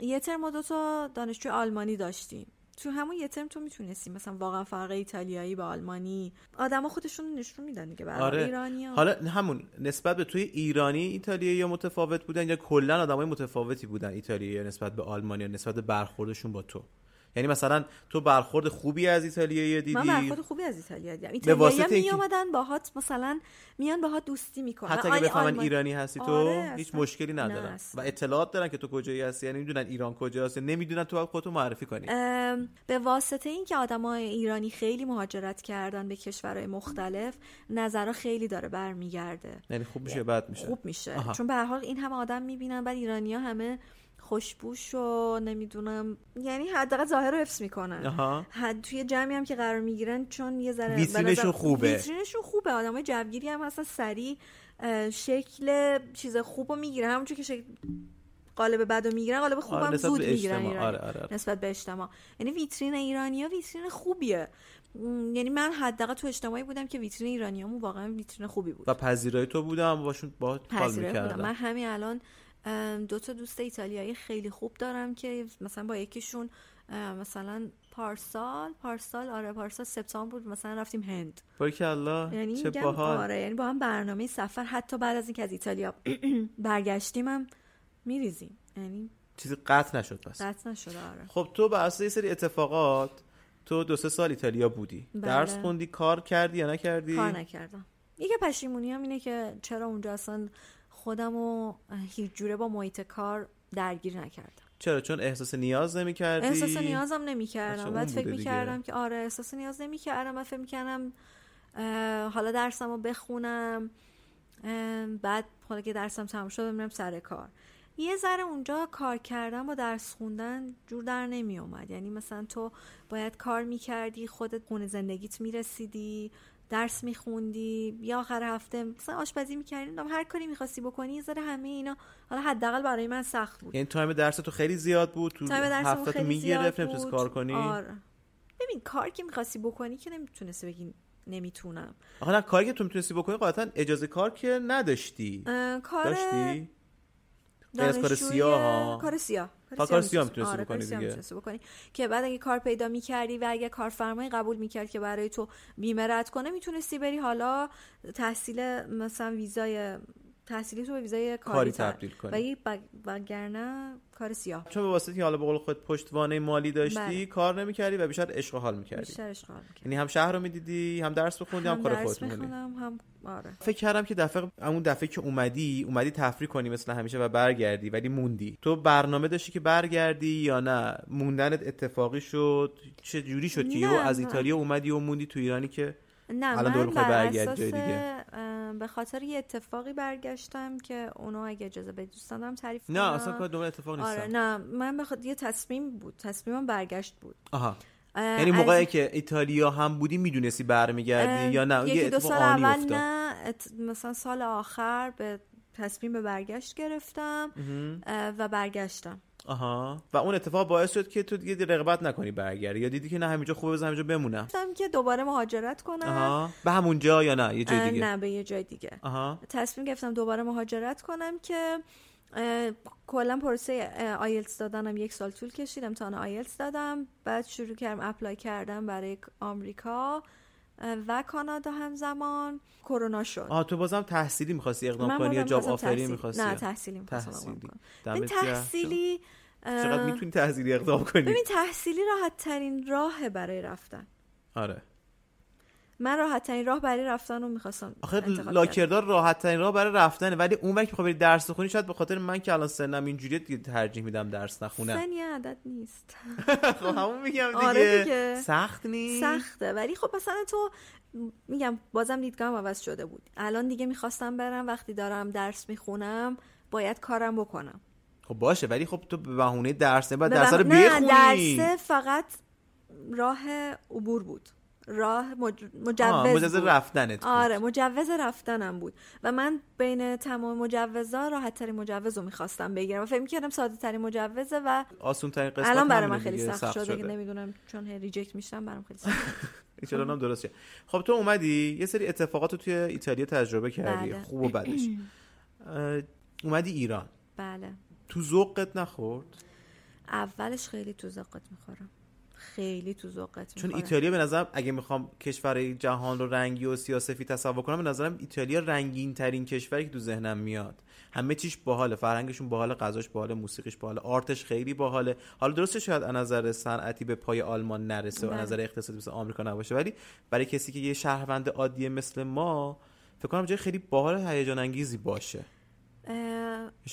یه ترم ما دو تا دانشجو آلمانی داشتیم. تو همون یه ترم تو می‌تونستی. مثلا واقعا فرق ایتالیایی با آلمانی آدما خودشون نشون میدن دیگه برای آره. ایرانی ها. حالا همون نسبت به توی ایرانی ایتالیایی یا متفاوت بودن یا کلا آدمای متفاوتی بودن ایتالیایی نسبت به آلمانی نسبت به برخوردشون با تو؟ یعنی مثلا تو برخورد خوبی از ایتالیایی دیدی؟ من برخورد خوبی از ایتالیا دیدم. واسطه می اینکه- اومدن باهات مثلا میان باهات دوستی می‌کنن. حتی اگه بفهمن ایرانی هستی تو آره، هیچ. مشکلی ندارن. و اطلاعات دارن که تو کجایی هستی یعنی می‌دونن ایران کجاست نمی‌دونن تو خودتو معرفی کنی. ام، به واسطه اینکه آدمای ایرانی خیلی مهاجرت کردن به کشورهای مختلف نظرها خیلی داره برمیگرده. یعنی خوب میشه بد میشه. خوب میشه. آها. چون به هر حال این همه آدم می‌بینن بعد ایرانی ها همه خوشبوش و نمی‌دونم یعنی حداقل ظاهر رو حفظ می‌کنن حد توی جمعی هم که قرار می‌گیرن چون یه ذره ویترینشون خوبه. ویترینشون خوبه. آدمای جوگیری هم هستن سریع شکل چیز خوب رو می‌گیرن. همونجور که شکل قالب بد رو می‌گیرن قالب خوب آره، هم زود می‌گیرن. آره، آره، آره. نسبت به اجتماع. یعنی ویترین ایرانی ها ویترین خوبیه. یعنی من حداقل تو اجتماعی بودم که ویترین ایرانیامون واقعا ویترین خوبی بود. و پذیرای تو بودم باشون با حال بودم. من می‌کردم همین الان دو تا دوست ایتالیایی خیلی خوب دارم که مثلا با یکیشون مثلا پارسال پارسال آره پارسال سپتامبر بود مثلا رفتیم هند. الله یعنی چه باحال. آره یعنی با هم برنامه سفر حتی بعد از اینکه از ایتالیا برگشتیم هم میریزیم. یعنی چیزی قطع نشد پس. قطع نشده آره. خب تو بر اساس یه سری اتفاقات تو دو سه سال ایتالیا بودی. بله. درس خوندی کار کردی یا نکردی؟ کار نکردم. یکی پشیمونی هم اینه که چرا اونجا اصلا خودم رو هیچ جوره با محیط کار درگیر نکردم. چرا؟ چون احساس نیاز نمی کردی احساس نیازم نمی‌کردم بعد فکر دیگه. می‌کردم که آره احساس نیاز نمی‌کردم بعد فکر می‌کردم حالا درسم رو بخونم بعد حالا که درسم تموم شد میرم سر کار. یه ذره اونجا کار کردن با درس خوندن جور در نمی اومد یعنی مثلا تو باید کار می‌کردی خودت خونه زندگیت می‌رسیدی درس میخوندی یا آخر هفته مثلا آشپزی می‌کردی هر کاری می‌خواستی بکنی یه ذره همه اینا. حالا حداقل برای من سخت بود. یعنی تایم درس تو خیلی زیاد بود؟ تو هفته تو می‌گرفت نمی‌تونست. کار کنی؟ آره. ببین کار که می‌خواستی بکنی که نمی‌تونستی بگی نمی‌تونم. آخه نه کاری که تو می‌تونستی بکنی قاعدتا اجازه کار که نداشتی. کار داشتی؟ از کار سیاه. ها. کار سیاه. فقط کار سیاه میتونستی- آره، بکنی دیگه. بکنی که بعد اگه کار پیدا می‌کردی و اگه کارفرمایی قبول می‌کرد که برای تو بیمه رد کنه می‌تونستی بری حالا تحصیل مثلا ویزای تحصیلی تو به ویزای کاری. تبدیل کنی. و یه وگرنه کار سیاه چون به واسطه حالا به قول خود پشتوانه مالی داشتی بله. کار نمی‌کردی و بیشتر عشق و حال می‌کردی بیشتر اشغال می‌کرد یعنی هم شهر رو می‌دیدی هم درس بخوندی هم, هم کار خودت. می‌خونم هم آره فکر کردم که دفعه اون دفعه که اومدی اومدی تفریح کنی مثل همیشه و برگردی ولی موندی تو برنامه داشتی که برگردی یا نه موندنت اتفاقی شد چه جوری شد که یهو از. ایتالیا اومدی و موندی تو ایرانی که نه الان من بر اساس به خاطر یه اتفاقی برگشتم که اونو اگه اجازه بدی دوستان دارم تعریف نه کنم. اصلا کار دوباره اتفاق نیست. آره نه من به خاطر یه تصمیم بود تصمیمم برگشت بود. آها. یعنی از- موقعی که ایتالیا هم بودی می‌دونستی برمیگردی یا نه؟ یکی یه دو سال اول نه ات- مثلا سال آخر به تصمیم به برگشت گرفتم. و برگشتم. آها. و اون اتفاق باعث شد که تو دیگه رغبت نکنی برگردی. یا دیدی که نه همینجا خوبه بذار همینجا بمونم. گفتم که دوباره مهاجرت کنم. آها. به همون جا یا نه؟ یه جای دیگه. نه به یه جای دیگه. آها. تصمیم گرفتم دوباره مهاجرت کنم که کلا پروسه آیلتس دادنم یک سال طول کشید امتحان آیلتس دادم. بعد شروع کردم apply کردم برای آمریکا. و کانادا همزمان کرونا شد. آها تو بازم تحصیلی می‌خواستی اقدام کنی یا job offer ی می‌خواستی؟ نه تحصیلی می‌خواستم تحصیلی. تحصیلی چقدر می‌تونی تحصیلی اقدام کنی؟ ببین تحصیلی راحت ترین راه برای رفتن. آره. من راحت ترین راه برای رفتن رو می‌خواستم آخه لاکردار راحت ترین راه برای رفتنه ولی اون وقت که بخوای بری درس بخونی شاید به خاطر من که الان سنم اینجوریه دیگه ترجیح میدم درس نخونم. سن یه عدد نیست. خب همون میگم دیگه, آره دیگه. سخت نیست. سخته. ولی خب مثلا تو میگم بازم دیدگاهم عوض شده بود. الان دیگه می‌خواستم برم وقتی دارم درس می‌خونم باید کارم بکنم. خب باشه ولی خب تو به بهونه درس بعد درس رو بخونی درسه فقط راه عبور بود. راه مج... مجوز, مجوز. رفتنت. آره مجوز رفتنم بود. و من بین تمام مجوزا راحت ترین مجوز رو می‌خواستم بگیرم. و فکر می‌کردم ساده ترین مجوزه و آسون ترین قسمت الان برای من خیلی دیگه، سخت, شده, که نمی‌دونم چون هی ریجکت میشم برام خیلی سخت ایشالا هم درست شه خب تو اومدی یه سری اتفاقات رو توی ایتالیا تجربه کردی. بله. خوب و بدش. اومدی ایران. بله. تو ذوقت نخورد؟ اولش خیلی تو ذوقت می‌خورم. خیلی تو ذوقت چون ایتالیا به نظرم اگه می‌خوام کشور جهان رو رنگی و سیاسفی تصور کنم به نظرم ایتالیا رنگین ترین کشوری که تو ذهنم میاد. همه چیش باحاله فرهنگشون باحاله غذاش باحاله موسیقیش باحاله آرتش خیلی باحاله. حالا درسته شاید از نظر صنعتی به پای آلمان نرسه و از بله. نظر اقتصادی مثل آمریکا نباشه ولی برای کسی که یه شهروند عادی مثل ما فکر کنم جای خیلی باحال هیجان انگیزی باشه.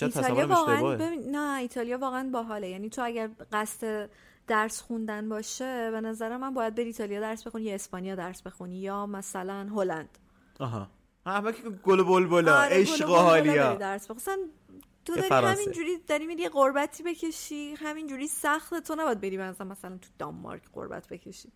ایتالیا واقعا. ببین نه ایتالیا واقعا باحاله. یعنی تو اگر قصد درس خوندن باشه به نظر من باید بری ایتالیا درس بخونی یا اسپانیا درس بخونی یا مثلا هلند. آها. همه که گل بلبلا آره، عشق حالیا درس بخون. اصلا تو داری. همینجوری داری میری قربتی بکشی همینجوری سخته تو نباید بری مثلا مثلا تو دانمارک قربت بکشی.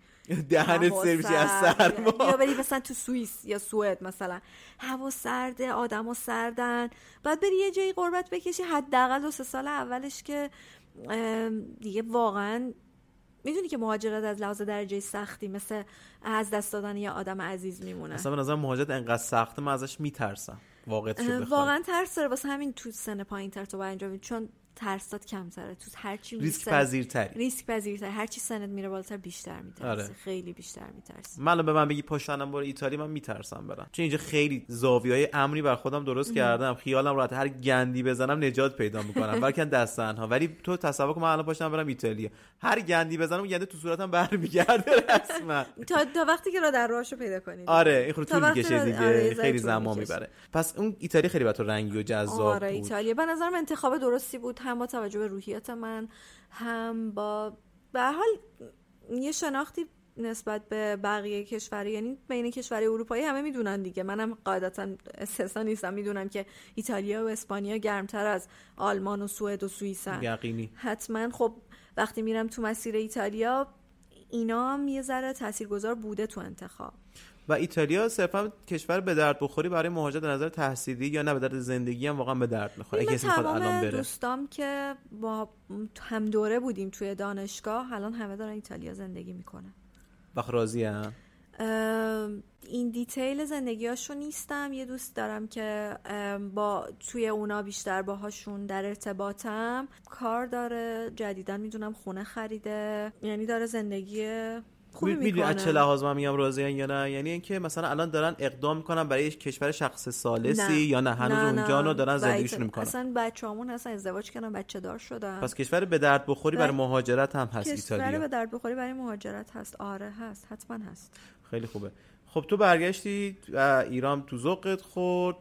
دهنت هوا سرویسی از. سرما یا بری مثلا تو سوئیس یا سوئد مثلا. هوا سرده آدما سردن. بعد بری یه جایی قربت بکشی حداقل دو سه سال اولش که دیگه واقعا می‌دونی که مهاجرت از لحاظ درجه سختی مثل از دست دادن یه آدم عزیز میمونه اصلا به نظر مهاجرت انقدر سخته من ازش میترسم بخوای. واقعا ترس داره واسه همین تو سن پایین تر تو بدی. چون ترسات کمتره. تو هرچی میری ریسک سن- پذیرتری. ریسک پذیرتر هرچی سنت میره بالاتر بیشتر میترسی. آره. خیلی بیشتر میترسی. من به من بگی پاشنم برو ایتالیا من میترسم برم. چون اینجا خیلی زاویه های امنی بر خودم درست کردم. خیالم راحت. هر گندی بزنم نجات پیدا می‌کنم. بلکه دست ها ولی تو تصور کن من الان پاشم برم ایتالیا. هر گندی بزنم گنده تو صورتم برمیگرده رسما. تا, تا وقتی که را در راهشو پیدا کنید آره این خود طول می‌کشه دیگه. آره، خیلی زمان. می‌بره. پس اون ایتالیا خیلی برای تو رنگی و جذاب آره بود. ایتالیا. به نظرم انتخاب درستی بود. هم با توجه به روحیات من هم با به حال یه شناختی نسبت به بقیه کشوری یعنی بین کشورهای اروپایی همه می‌دونن دیگه. منم قاعدتا استثنا نیستم می‌دونم که ایتالیا و اسپانیا گرمتر از آلمان و سوئد و سوئیسن یقینی. حتما خب وقتی میرم تو مسیر ایتالیا اینا هم یه ذره تاثیرگذار بوده تو انتخاب. و ایتالیا صرفا کشور به درد بخوری برای مهاجرت نظر تحصیلی یا نه به درد زندگی هم واقعا به درد می‌خوره. اگه کسی می‌خواد الان بره. دوستام که با هم دوره بودیم توی دانشگاه الان همه دارن ایتالیا زندگی می‌کنن. وقت راضی هم ام، این دیتیل زندگیاشو نیستم. یه دوست دارم که با توی اونا بیشتر باهاشون در ارتباطم. کار داره جدیدا می‌دونم خونه خریده. یعنی داره زندگی خوبی می‌دونی از چه لحاظ من میگم راضی یا نه؟ یعنی اینکه مثلا الان دارن اقدام می‌کنن برای یک کشور شخص سالسی یا نه؟ هنوز اونجا رو دارن زندگیشون می‌کنن اصلا بچه‌هامون اصلا ازدواج کردن بچه دار شدن. پس کشور به درد بخوری برای مهاجرت هم هست کشور به ایتالیا درد بخوری برای مهاجرت هست. آره هست. حتما هست. خیلی خوبه. خب تو برگشتی و ایران تو ذوقت خورد.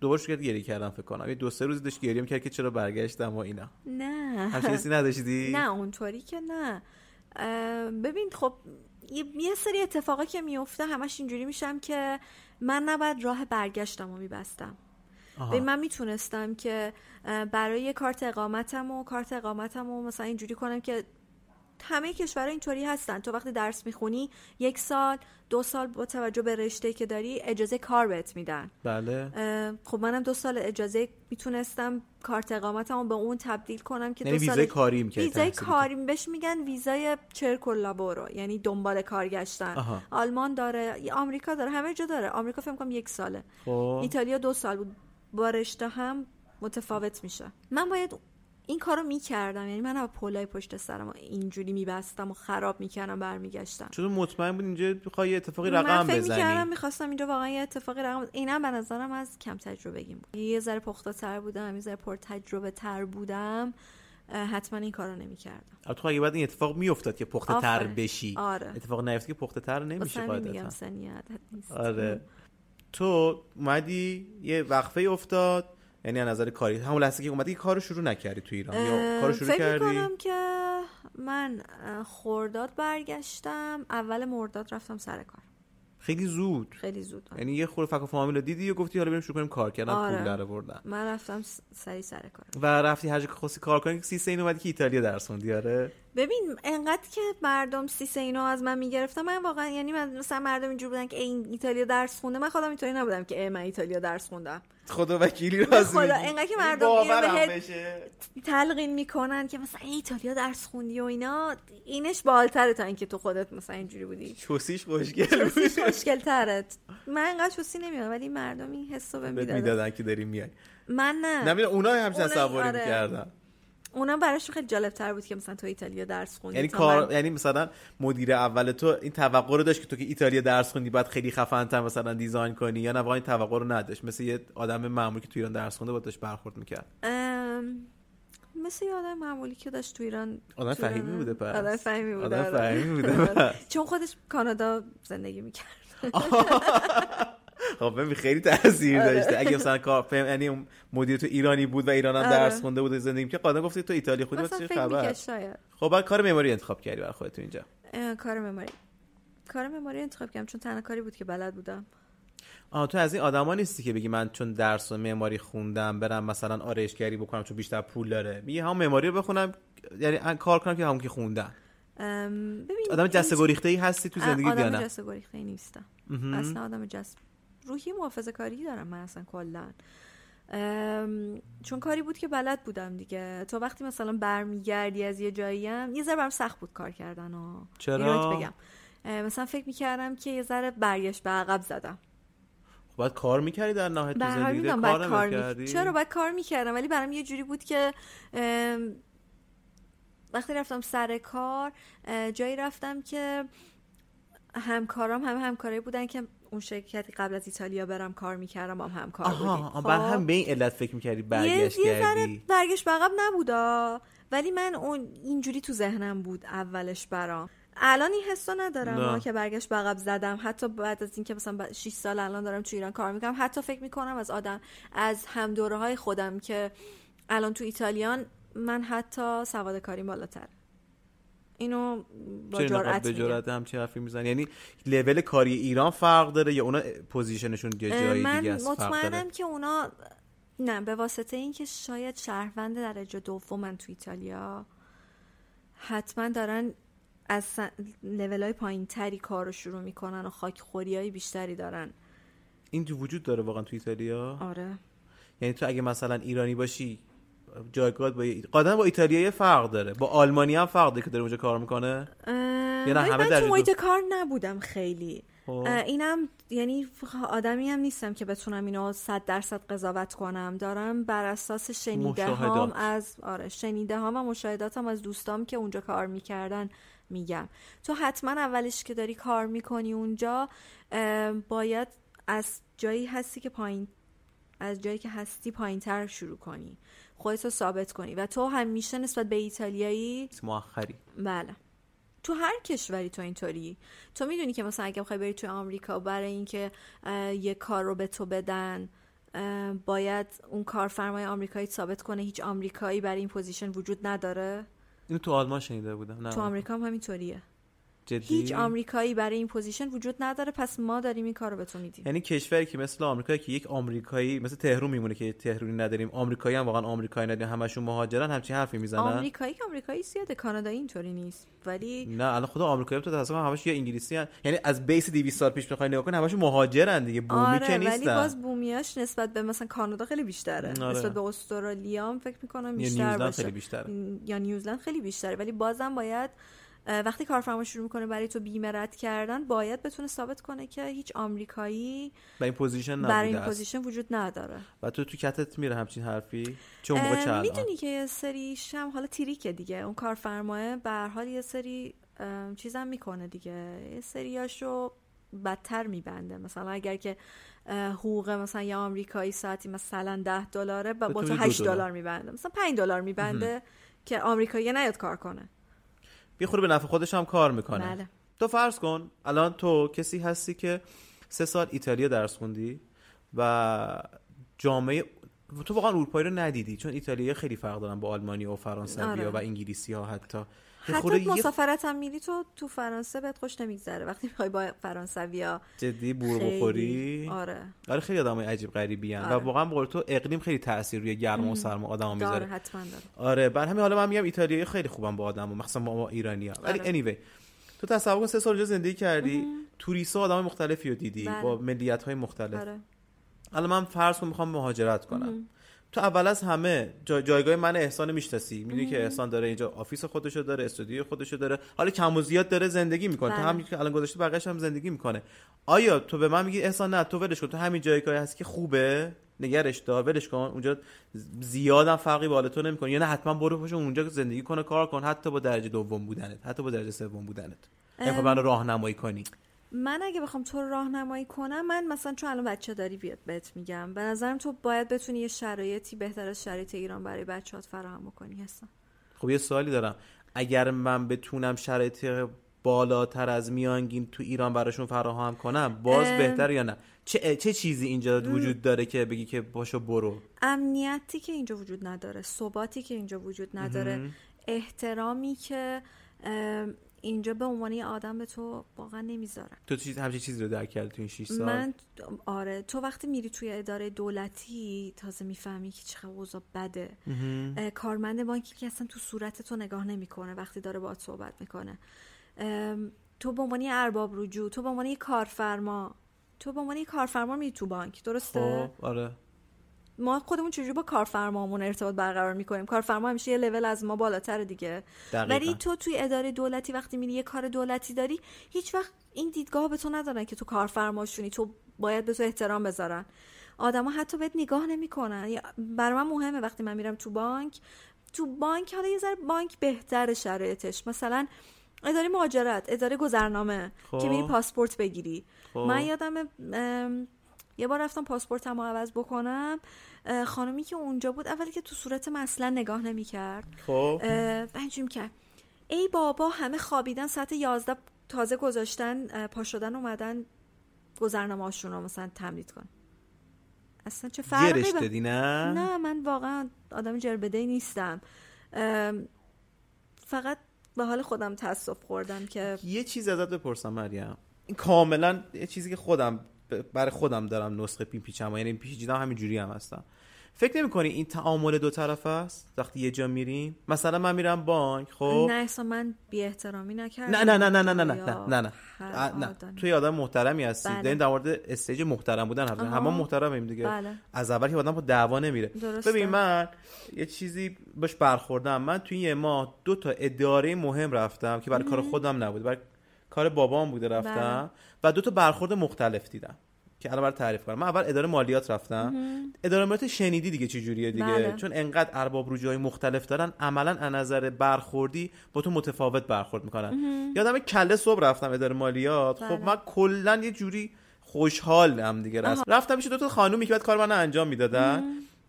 دوباره شروع گریه کردم فکر کنم. یه دو سه روز داشت گریه می‌کرد که چرا برگشتم و اینا. نه. همچین نداشتی؟ نه اونطوری که نه. ببین خب یه, سری اتفاقا که میفته همش اینجوری میشم که من نباید راه برگشتم و میبستم. ببین من می‌تونستم که برای کارت اقامتم و کارت اقامتم و مثلا اینجوری کنم که همه کشورها اینطوری هستن. تو وقتی درس می‌خونی یک سال دو سال با توجه به رشته که داری اجازه کار بهت میدن. بله. خب منم دو سال اجازه می‌تونستم کارت اقامتم رو به اون تبدیل کنم که یعنی دو سال ویزای کاری ویزای تحصیلی کاری بهش میگن ویزای چرک و لابورو یعنی دنبال کار گشتن. آها. آلمان داره آمریکا داره همه جا داره. آمریکا فکر کنم یک ساله. خب. ایتالیا دو سال بود. با رشته هم متفاوت میشه. من باید این کارو می‌کردم. یعنی من پولای پشت سرم اینجوری میبستم و خراب می‌کردم برمیگشتم. چون مطمئن بود اینجا یه اتفاقی من رقم فکر می‌کردم می‌خواستم اینجا واقعا یه اتفاقی رقم اینم به نظرم از کم تجربگیم بود. یه ذره پخته تر بودم یه ذره پر تجربه تر بودم حتما این کارو نمی‌کردم. خب اگه بعد این اتفاق میافتاد که پخته تر. بشی آره. اتفاق نیفته که پخته تر نمیشه قاعدتا. آره. تو اومدی یه وقفه افتاد. یعنی از نظر کاری. همون لحظه که اومدی کارو شروع نکردی تو ایران. یا کارو شروع فکر کردی؟ می‌کنم که من خورداد برگشتم اول مرداد رفتم سر کار. خیلی زود. خیلی زود آره. یعنی یه خورده فک و فامیل دیدی و گفتی حالا بریم شروع کنیم کار کردن آره. پول در آوردن من رفتم سری سر کار و رفتی هر جا که خواستی کار کنی سی سه این اومدی که ایتالیا درس خوندی آره. ببین انقدر که مردم سیسه اینو از من می‌گرفتم من واقعا یعنی من مثلا مردم اینجور بودن که این ایتالیا درس خونده من خودم اینطوری نبودم که ای من ایتالیا درس خوندم. خدا وکیلی راضی خدا،. انقدر که مردم اینو بشه. تلقین می‌کنن که مثلا ای ایتالیا درس خوندی و اینا اینش بالتره تا اینکه تو خودت مثلا اینجوری بودی. چوسیش خوشگل مشکل ترت من انقدر چوسی نمی‌دونم ولی مردم این حسو بهم می‌دادن. که داری میای. من نه. نمی‌دونم اونا همچین اونایی- تصوری آره. می‌کردن. اونا براشون خیلی جالب تر بود که مثلا تو ایتالیا درس خوندی یعنی کار من- یعنی مثلا مدیر اول تو این توقع رو داشت که تو که ایتالیا درس خوندی بعد خیلی خفن تر مثلا دیزاین کنی یا نه؟ واقعا این توقع رو نداشت. مثل یه آدم معمولی که تو ایران درس خونده با داشت برخورد می‌کرد. ام، مثل یه آدم معمولی که داشت تو ایران آدم فهیمی بوده پس. آدم فهیمی بوده آدم آره. فهیمی بوده پس. چون خودش کانادا زندگی می‌کرد. خب ببین خیلی تاثیر آره. داشته. اگه مثلا کار فهم یعنی اون مدیر تو ایرانی بود و ایران هم آره. درس خونده بود زندگی می‌کرد قاعدتا گفتی تو ایتالیا خودی فکر خبر؟ خب بعد کار معماری انتخاب کردی برای خودت تو اینجا. کار مماری کار مماری انتخاب کردم چون تنها کاری بود که بلد بودم. آه تو از این آدما نیستی که بگی من چون درس و معماری خوندم برم مثلا آرایشگری بکنم چون بیشتر پول داره. میگه هم معماری رو بخونم یعنی کار کنم که همون که خوندم. آدم جسته گریخته ای هستی تو زندگی یا آدم جسته گریخته نیستم. اصلا آدم جست روحی محافظه کاری دارم من اصلا کلا. چون کاری بود که بلد بودم دیگه. تو وقتی مثلا برمیگردی از یه جایی هم یه ذره برم سخت بود کار کردن و چرا؟ بگم. مثلا فکر می‌کردم که یه ذره برگشت به عقب زدم. خب باید کار می‌کردی در نهایت تو زندگی؟ کار باید کار نمی‌کردی؟ می... چرا باید کار می‌کردم؟ ولی برام یه جوری بود که وقتی رفتم سر کار جایی رفتم که همکارام همه همکارایی بودن که اون شرکتی قبل از ایتالیا برم کار می‌کردم با هم همکار آها آه، خب؟ بر هم به این علت فکر می‌کردی برگشت یه, یه برگشت عقب نبودا. ولی من اون اینجوری تو ذهنم بود اولش برام. الان این حسو ندارم نه. ها که برگشت عقب زدم. حتی بعد از اینکه مثلا 6 سال الان دارم تو ایران کار می‌کنم حتی فکر می‌کنم از آدم از هم دوره های خودم که الان تو ایتالیان من حتی سواد کاری بالاتر. اینو با جرأت به جرأت همچین حرفی می‌زنی؟ یعنی لول کاری ایران فرق داره یا اونا پوزیشنشون یه جای من دیگه است مطمئنم که اونا نه به واسطه اینکه شاید شهروند درجه دومن تو ایتالیا حتما دارن از لول های پایین تری کار رو شروع می‌کنن و خاک خوری های بیشتری دارن. این تو وجود داره واقعا تو ایتالیا؟ آره. یعنی تو اگه مثلا ایرانی باشی جایگاه با قاعدتا با ایتالیایی فرق داره. با آلمانی هم فرق داره که داره اونجا کار می‌کنه. اه، نه، ولی همه دو- محیط کار نبودم خیلی. خب. اینم یعنی آدمی هم نیستم که بتونم اینو صد درصد قضاوت کنم. دارم بر اساس شنیده هام. از آره شنیده هام و مشاهداتم از دوستام که اونجا کار می‌کردن میگم. تو حتما اولش که داری کار می‌کنی اونجا باید از جایی هستی که پایین از جایی که هستی پایین تر شروع کنی. خودتو ثابت کنی. و تو همیشه نسبت به ایتالیایی مؤخری. بله. تو هر کشوری تو اینطوری. تو می‌دونی که مثلا اگه بخوای بری تو آمریکا برای اینکه یه کار رو به تو بدن باید اون کارفرمای آمریکایی ثابت کنه. هیچ آمریکایی برای این position وجود نداره؟ اینو تو آلمان شنیده بودم. نه. تو آمریکا هم همینطوریه. جدی؟ هیچ آمریکایی برای این position وجود نداره پس ما داریم این کار رو به تو میدیم. یعنی کشوری که مثل آمریکا که یک آمریکایی مثل تهران میمونه که تهرونی نداریم آمریکایی هم واقعا آمریکایی نداریم همشون مهاجرن همچین حرفی می‌زنن. آمریکایی که آمریکایی زیاده کانادایی اینطوری نیست. ولی نه الان خدا آمریکایی تو تصور همش یا انگلیسی هن. یعنی از بیس 200 سال پیش بخوای نگاه کنی همشون مهاجرن دیگه بومی آره که ولی نیستن. باز بومیاش نسبت به مثلا کانادا خیلی بیشتره. آره. نسبت به استرالیا فکر می‌کنم یا بیشتر نیوزلند باشه. خیلی بیشتره. یا نیوزلند خیلی بیشتره. ولی بازم باید وقتی کارفرما شروع می‌کنه برای تو بیمه رد کردن باید بتونه ثابت کنه که هیچ آمریکایی و این position برای این. position وجود نداره. و تو تو کتت میره همچین حرفی؟ چه اون موقع می‌دونی که یه سریش هم حالا تریکه دیگه. اون کارفرماه به هر حال یه سری چیزم می‌کنه دیگه. یه سریاشو بدتر میبنده. مثلا اگر که حقوق مثلا یه آمریکایی ساعتی مثلا ده دلاره با با تو بتونی دو 8 دلار. دلار میبنده. مثلا 5 دلار میبنده که آمریکایی نیاد کار کنه. خوری به نفع خودش هم کار می‌کنه. بله. تو فرض کن الان تو کسی هستی که سه سال ایتالیا درس خوندی و جامعه تو واقعا اروپایی رو ندیدی چون ایتالیا خیلی فرق دارن با آلمانی و فرانسوی آره. و انگلیسی ها حتی. یه حتی مسافرت هم میری تو تو فرانسه بهت خوش نمیگذره. وقتی می‌خوای با فرانسوی ها جدی بور خیلی- بخوری؟ آره. آره خیلی آدمای عجیب غریبی و آره. واقعا بقول تو اقلیم خیلی تاثیر روی گرما و سرما آدمو داره می‌ذاره. حتما داره. آره بر همین حالا من میگم ایتالیایی خیلی خوبم با آدم و مخصوصا با ما ایرانی ها ولی آره. anyway تو تصور کن سه سال زندگی کردی توریست آدم مختلفی رو دیدی بله. با ملیت های مختلف. آره. الان من فرض کن می‌خوام مهاجرت کنم. تو اول از همه جا جایگاه من احسان می‌شناسی. می‌دونی که احسان داره اینجا office خودشو داره استودیو خودشو داره. حالا کم و زیاد داره زندگی می‌کنه. تو بله. همین که الان گذاشته بقیش هم زندگی می‌کنه. آیا تو به من میگی احسان نه تو ولش کن. تو همین جایگاهی هست که خوبه؟ نگرش دار ولش کن. اونجا زیادم فرقی بالا تو نمی‌کنه. یا نه حتما برو پشت اونجا زندگی کنه کار کن. حتی با درجه دوم بودنت حتی با درجه سوم بودنت. یعنی من راهنمایی کنی. من اگه بخوام تو رو راهنمایی کنم من مثلا چون الان بچه داری بیاد بهت میگم به نظرم تو باید بتونی یه شرایطی بهتر از شرایط ایران برای بچه‌هات فراهم بکنی هستن خب یه سوالی دارم. اگر من بتونم شرایط بالاتر از میانگین تو ایران براشون فراهم کنم باز ام. بهتر یا نه؟ چه, چه چیزی اینجا وجود داره که بگی که باشو برو؟ امنیتی که اینجا وجود نداره ثباتی که اینجا وجود نداره. احترامی که اینجا به عنوان یه آدم به تو واقعا نمی‌ذارن تو چیز همچین چیزی رو درک کردی تو این 6 سال؟ من آره تو وقتی میری توی اداره دولتی تازه می‌فهمی که چقدر اوضاع بده. کارمند بانکی که اصلا تو صورت تو نگاه نمی‌کنه وقتی داره باهات صحبت می‌کنه. تو به عنوان یه ارباب رجوع تو به عنوان یه کارفرما تو به عنوان یه کارفرما میری تو بانک درسته؟ خب آره. ما خودمون چجوری با کارفرمامون ارتباط برقرار می‌کنیم؟ کارفرما همیشه یه لول از ما بالاتر دیگه. دقیقاً. ولی تو توی اداره دولتی وقتی میری یه کار دولتی داری هیچ وقت این دیدگاه به تو ندارن که تو کارفرماشونی تو باید به تو احترام بذارن. آدما حتی بهت نگاه نمی‌کنن. برای من مهمه وقتی من میرم تو بانک. تو بانک حالا یه ذره بانک بهتر شرایطش. مثلا اداره مهاجرت اداره گذرنامه خب. که میری پاسپورت بگیری. خب. من یادم یه بار رفتم پاسپورتمو عوض بکنم. خانمی که اونجا بود اولی که تو صورت من اصلا نگاه نمی‌کرد. خب. بنجیم کرد ای بابا همه خوابیدن ساعت یازده تازه گذاشتن پا شدن اومدن گذرنامه رو مثلا تمدید کن. اصلا چه فرقی به- دادی نه؟ نه من واقعا آدم جربده نیستم. فقط به حال خودم تاسف خوردم که یه چیز ازت بپرسم مریم. این کاملا یه چیزی که خودم ب- برای خودم دارم نسخه پین پیچم یعنی پیچیدم همین جوری هم هستم فکر نمی کنی این تعامل دو طرف است؟ وقتی یه جا میریم. مثلا من میرم بانک خب؟ نه اصلا من بی احترامی نکردم. نه نه نه نه نه نه نه نه نه. توی آدم محترمی هستی. بله. داریم در مورد استیج محترم بودن حرف. همه محترمیم دیگه. بله. از اول که آدم با دعوا نمیره. ببین من یه چیزی باش برخوردم. من توی یه ماه دو تا اداره مهم رفتم که برای کار خودم نبود برای کار بابام بوده رفتم. و دو تا برخورد مختلف دیدم که الان تعریف کنم. من اول اداره مالیات رفتم. اداره مالیات شنیدی دیگه چه جوریه دیگه؟ بله. چون انقدر ارباب رجوعی مختلف دارن عملا از نظر برخوردی با تو متفاوت برخورد می‌کنن. یادم کله صبح رفتم اداره مالیات. خب بله. من کلا یه جوری خوشحالم دیگه. رفت. رفتم پیش دو تا خانومی که بعد کار من انجام می‌دادن.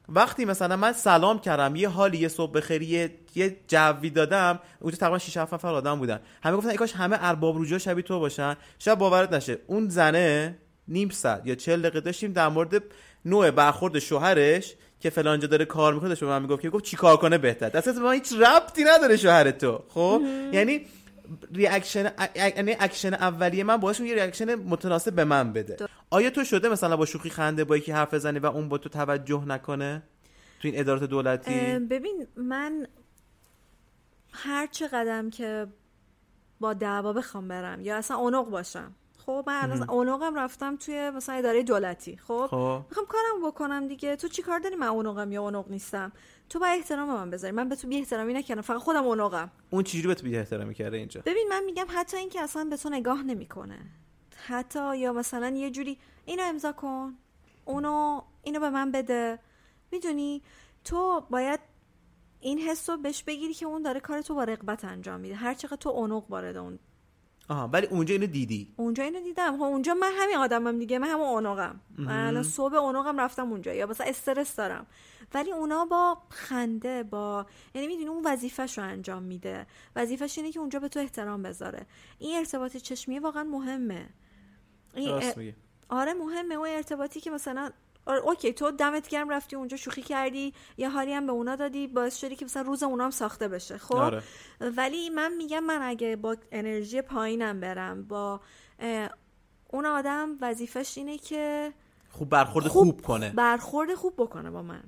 وقتی مثلا من سلام کردم یه حالی یه صبح بخیر یه, یه جوی دادم اونجا تقریبا 6 7 نفر آدم بودن. همه گفتن ای کاش همه ارباب رجوع شبیه تو باشن. شاید باورت نشه. اون زنه نیم ساعت یا 40 دقیقه داشتیم در مورد نوع برخورد شوهرش که فلانجا داره کار می‌کنه داشت به من می‌گفت که گفت چیکار کنه بهتر. دست من هیچ ربطی نداره شوهر تو خب؟ یعنی reaction یعنی اکشن اولیه من باعث یه reaction متناسب به من بده. آیا تو شده مثلا با شوخی خنده با یکی حرف بزنی و اون با تو توجه نکنه؟ تو این ادارات دولتی؟ ببین من هر چه قدم که با دعوا بخوام برم یا اصلا عنق باشم خب من الان عنقم رفتم توی مثلا اداره دولتی خب؟ خب. می‌خوام کارم بکنم دیگه. تو چی کار داری من عنقم یا عنق نیستم؟ تو باید احترام من بذاری. من به تو بی احترامی نکردم. فقط خودم عنقم اون چجوری به تو بی احترامی کرده اینجا؟ ببین من میگم حتی اینکه اصلا به تو نگاه نمی‌کنه. حتی یا مثلا یه جوری اینو امضا کن. اونو اینو به من بده. می‌دونی؟ تو باید این حس رو بهش بگیری که اون داره کار تو با رغبت انجام میده. هر چقدر تو اونق وارد اون آها ولی اونجا اینو دیدی؟ اونجا اینو دیدم. خب اونجا من همین آدمم دیگه من همون اونقم. من الان صبح اونقم رفتم اونجا. یا مثلا استرس دارم. ولی اونا با خنده با یعنی می‌دونی اون وظیفهش رو انجام میده. وظیفش اینه که اونجا به تو احترام بذاره. این ارتباط چشمی واقعا مهمه. این میگی. آره مهمه. اون ارتباطی که مثلا آره اوکی تو دمت گرم رفتی اونجا شوخی کردی یه حالی هم به اونا دادی باعث شدی که مثلا روز اونا هم ساخته بشه خب آره. ولی من میگم من اگه با انرژی پایینم برم با اون آدم وظیفش اینه که خوب برخورد خوب, کنه برخورد خوب بکنه با من.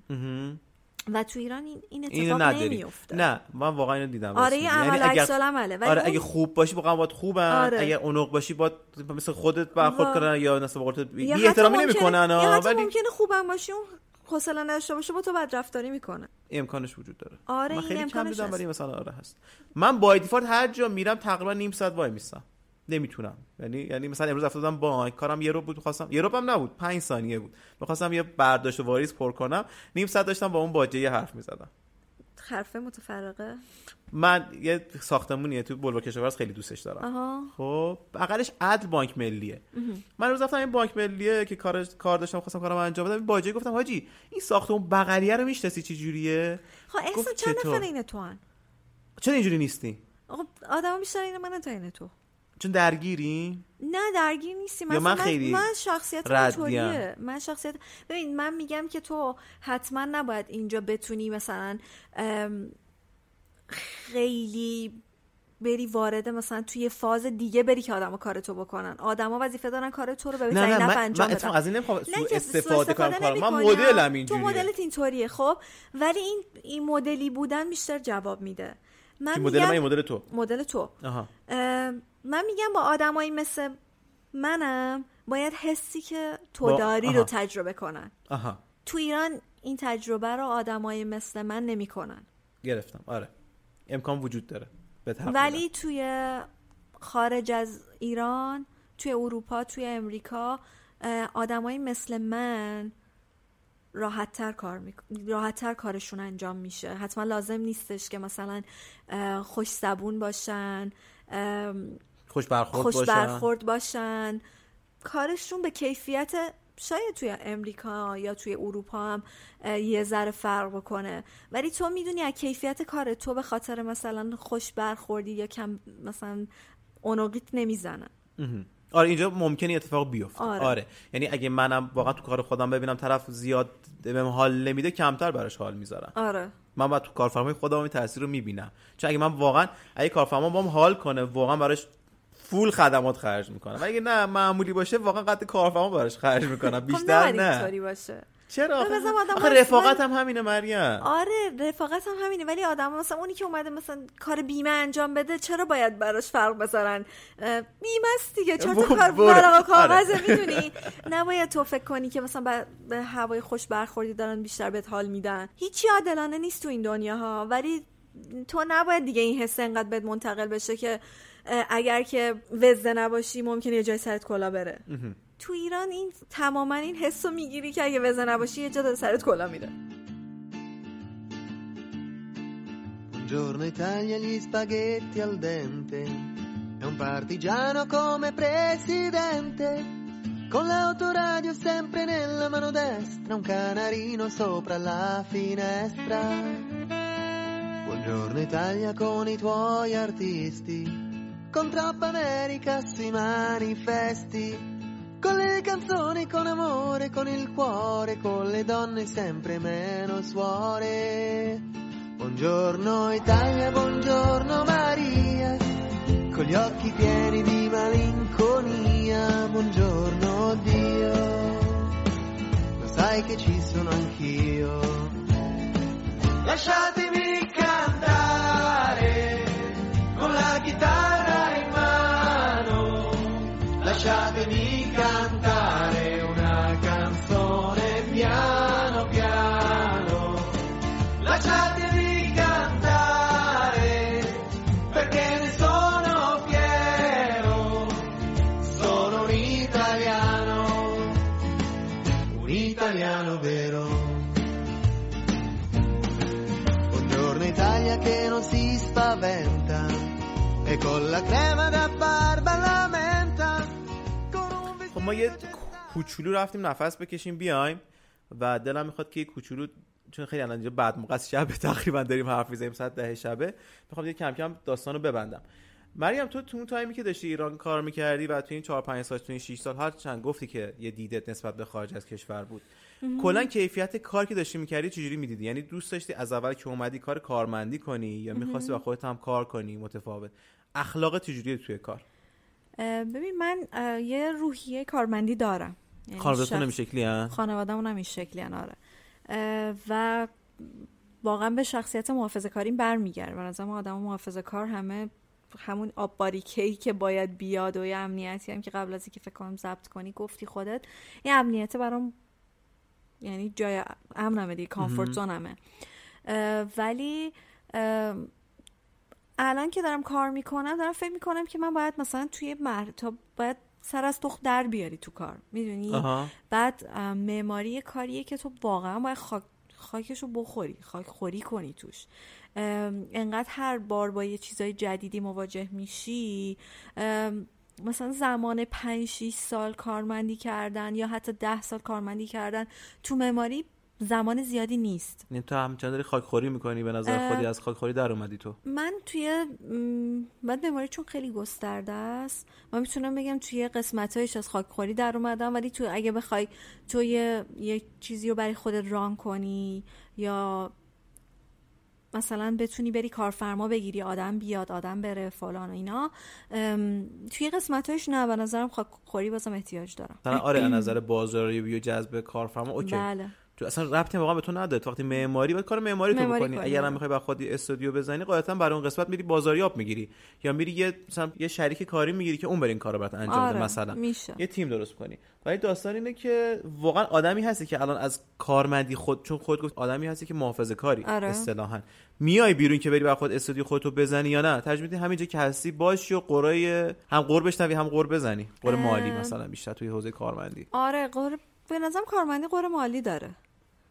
و تو ایران این, این اینو اتفاق نداری نمیفته نه من واقعا اینو دیدم آره میگی. یعنی عمل اگر- العمله ولی آره اون- اگه خوب باشی واقعا باید خوبن آره. اگه اونق باشی باید مثل خودت برخورد. کنن یا قولت یا بی حتی احترامی نمی‌کنن یا حتی ولی ممکنه خوبم باشی اون حوصله نداشته باشه با تو بد رفتاری می‌کنه امکانش وجود داره آره، من خیلی کم دیدم. ولی مثلا آره هست من با دیفالت هر جا میرم تقریبا نیم ساعت وای میستم نمی‌تونم. یعنی یعنی مثلا امروز افتادم بانک کارم یه رو بود خواستم یه رو هم نبود پنج ثانیه بود. می‌خواستم یه برداشت و واریز پر کنم. نیم ساعت داشتم با اون باجه یه حرف می‌زدم. حرفه متفرقه؟ من یه ساختمونیه تو بلوار کشاورز خیلی دوستش دارم. خب بغلش عدل بانک ملیه. من روز رفتم این بانک ملیه که کار کار داشتم خواستم کارم انجام بدم. باجه گفتم حاجی این ساختمون بغلیه رو می‌شناسی چه جوریه؟ خب گفت چند؟ نفر اینه تو؟ چرا اینجوری نیستی؟ آقا آدم بیشتر اینه من تا اینه تو. چون درگیری؟ نه درگیر نیستی من مثلا خیلی من شخصیت. اینطوریه. من شخصیت ببین من میگم که تو حتما نباید اینجا بتونی مثلا خیلی بری وارد مثلا توی فاز دیگه بری که آدم کار تو بکنن. آدما وظیفه دارن کار تو رو به نه بهترین نه من, انجام من بدن. اتفاقا از این نمی‌خوام که استفاده کنم. کارم من. مدلم تو اینجوریه. مدلت اینطوریه خب؟ ولی این این مدلی بودن بیشتر جواب میده. من مدل من؟ مدل تو. مدل تو. آها. اه، من میگم با آدمایی مثل منم باید حسی که تو با- داری آها. رو تجربه کنن. آها. تو ایران این تجربه رو آدمایی مثل من نمی‌کنن. گرفتم. آره. امکان وجود داره. ولی توی خارج از ایران توی اروپا توی امریکا آدمایی مثل من راحت تر کار میک... راحت تر کارشون انجام میشه. حتما لازم نیستش که مثلا خوش زبون باشن. خوش برخورد خوش باشن؟ برخورد باشن. کارشون به کیفیت شاید توی امریکا یا توی اروپا هم یه ذره فرق بکنه. ولی تو می‌دونی از کیفیت کار تو به خاطر مثلا خوش برخوردی یا کم مثلا اونوقیت نمی‌زنن. آره اینجا ممکنه اتفاق بیفته. آره. آره. یعنی اگه منم واقعا تو کار خودم ببینم طرف زیاد بهم حال نمیده کمتر براش حال می‌ذارم. آره. من باید تو کارفرمای خودم این تاثیر رو می‌بینم. چون اگه من واقعا اگه کارفرما بام حال کنه واقعا براش فول خدمات خرج می‌کنم اگه نه معمولی باشه واقعا قد کارفرما براش خرج می‌کنم خب بیشتر نه باشه. چرا آخه, رفاقت هم همینه مریم. آره رفاقت هم همینه ولی آدم مثلا اونی که اومده مثلا کار بیمه انجام بده چرا باید براش فرق بذارن؟ بیمه است دیگه تا برو- کار و کاغذه آره. می‌دونی؟ نباید تو فکر کنی که مثلا به- به هوای خوش برخوردی دارن بیشتر بهت حال میدن. هیچی عادلانه نیست تو این دنیا ها ولی تو نباید دیگه این حس انقدر بهت منتقل بشه که اگر که وزده نباشی ممکنه یه جای سرت کلا بره تو ایران این تماما این حس رو می‌گیری که اگه وزده نباشی یه جا داره سرت کلا میره Buongiorno Italia, gli spaghetti al dente. È un partigiano come presidente. Con l'autoradio sempre nella mano destra, un canarino sopra la finestra. Buongiorno Italia con i tuoi artisti. Con troppa America sui manifesti. Con le canzoni, con amore, con il cuore, con le donne sempre meno suore. Buongiorno Italia, buongiorno Maria, con gli occhi pieni di malinconia, buongiorno Dio, lo sai che ci sono anch'io. Lasciatemi cantare con la chitarra lasciatemi cantare una canzone piano piano. Lasciatemi cantare perché ne sono fiero. Sono un italiano, un italiano vero. Buongiorno Italia che non si spaventa e con la crema da barba la خب ما یه کوچولو رفتیم نفس بکشیم بیایم. و دلم می‌خواد که یه کوچولو چون خیلی الان اینجا بعد موقع شب تقریبا داریم حرف می‌زنیم ساعت ده شبه. می‌خوام یه کم کم داستان رو ببندم. مریم تو تو اون تایمی که داشتی ایران کار می‌کردی و تو این 4 5 سال تو این 6 سال هر چند گفتی که یه دیدت نسبت به خارج از کشور بود. کلا کیفیت کار که داشتی می‌کردی چجوری می‌دیدی؟ یعنی دوست داشتی از اول که اومدی کار کارمندی کنی یا می‌خواستی با خودت هم کار کنی متفاوت. اخلاق چجوریه توی کار؟ ببین من یه روحیه کارمندی دارم. یعنی خانواده‌تون شخص- این شکلی هن؟ هم این شکلی آره. اه، و واقعا به شخصیت محافظه کاریم برمیگرده. به نظرم آدم محافظه کار همه همون آب باریکه‌ای که باید بیاد و یه امنیتی هم که قبل از اینکه فکر کنم ضبط کنی گفتی خودت یه امنیت برام یعنی جای امنمه دیگه کامفورت زونمه ولی اه، الان که دارم کار می‌کنم دارم فکر می‌کنم که من باید مثلا توی مر تا باید سر از تخت در بیاری تو کار. می‌دونی؟ بعد معماری کاریه که تو واقعا باید خاک خاکش رو بخوری خاک خوری کنی توش. انقدر هر بار با یه چیزای جدیدی مواجه میشی مثلا زمان پنج 6 سال کارمندی کردن یا حتی ده سال کارمندی کردن تو معماری زمان زیادی نیست. یعنی تو همچنان داری خاکخوری می‌کنی؟ به نظر. خودی از خاکخوری در اومدی تو. من توی م، بعد معماری چون خیلی گسترده است من می‌تونم بگم توی قسمتهایش از خاکخوری در اومدم ولی تو اگه بخوای تو یه, یه چیزی رو برای خودت ران کنی یا مثلا بتونی بری کارفرما بگیری آدم بیاد آدم بره فلان و اینا توی قسمتهایش نه به نظرم خاکخوری بازم احتیاج دارم. آره از نظر بازاریابی و جذب کارفرما اوکی. بله. تو اصلا ربطی واقعا به تو نداره. تو وقتی معماری باید کار معماری تو بکنی. کنی، اگر هم. می‌خوای با خودی استودیو بزنی قاعدتا برای اون قسمت میری بازاریاب می‌گیری. یا میری یه مثلا یه شریک کاری می‌گیری که اون بر این کارو برات انجام بده آره مثلا. میشه. یه تیم درست کنی. ولی داستان اینه که واقعا آدمی هستی که الان از کارمندی خود چون خود گفت آدمی هستی که محافظه کاری آره. اصطلاحا. میای بیرون که بری بر خود استودیو خودتو بزنی یا نه؟ ترجمه میدی همینجا که هستی باشی و قرای هم قور بشنوی هم قور بزنی. قور. مالی مثلا بیشتر توی حوزه کارمندی. آره قور به نظرم کارمندی قور مالی داره.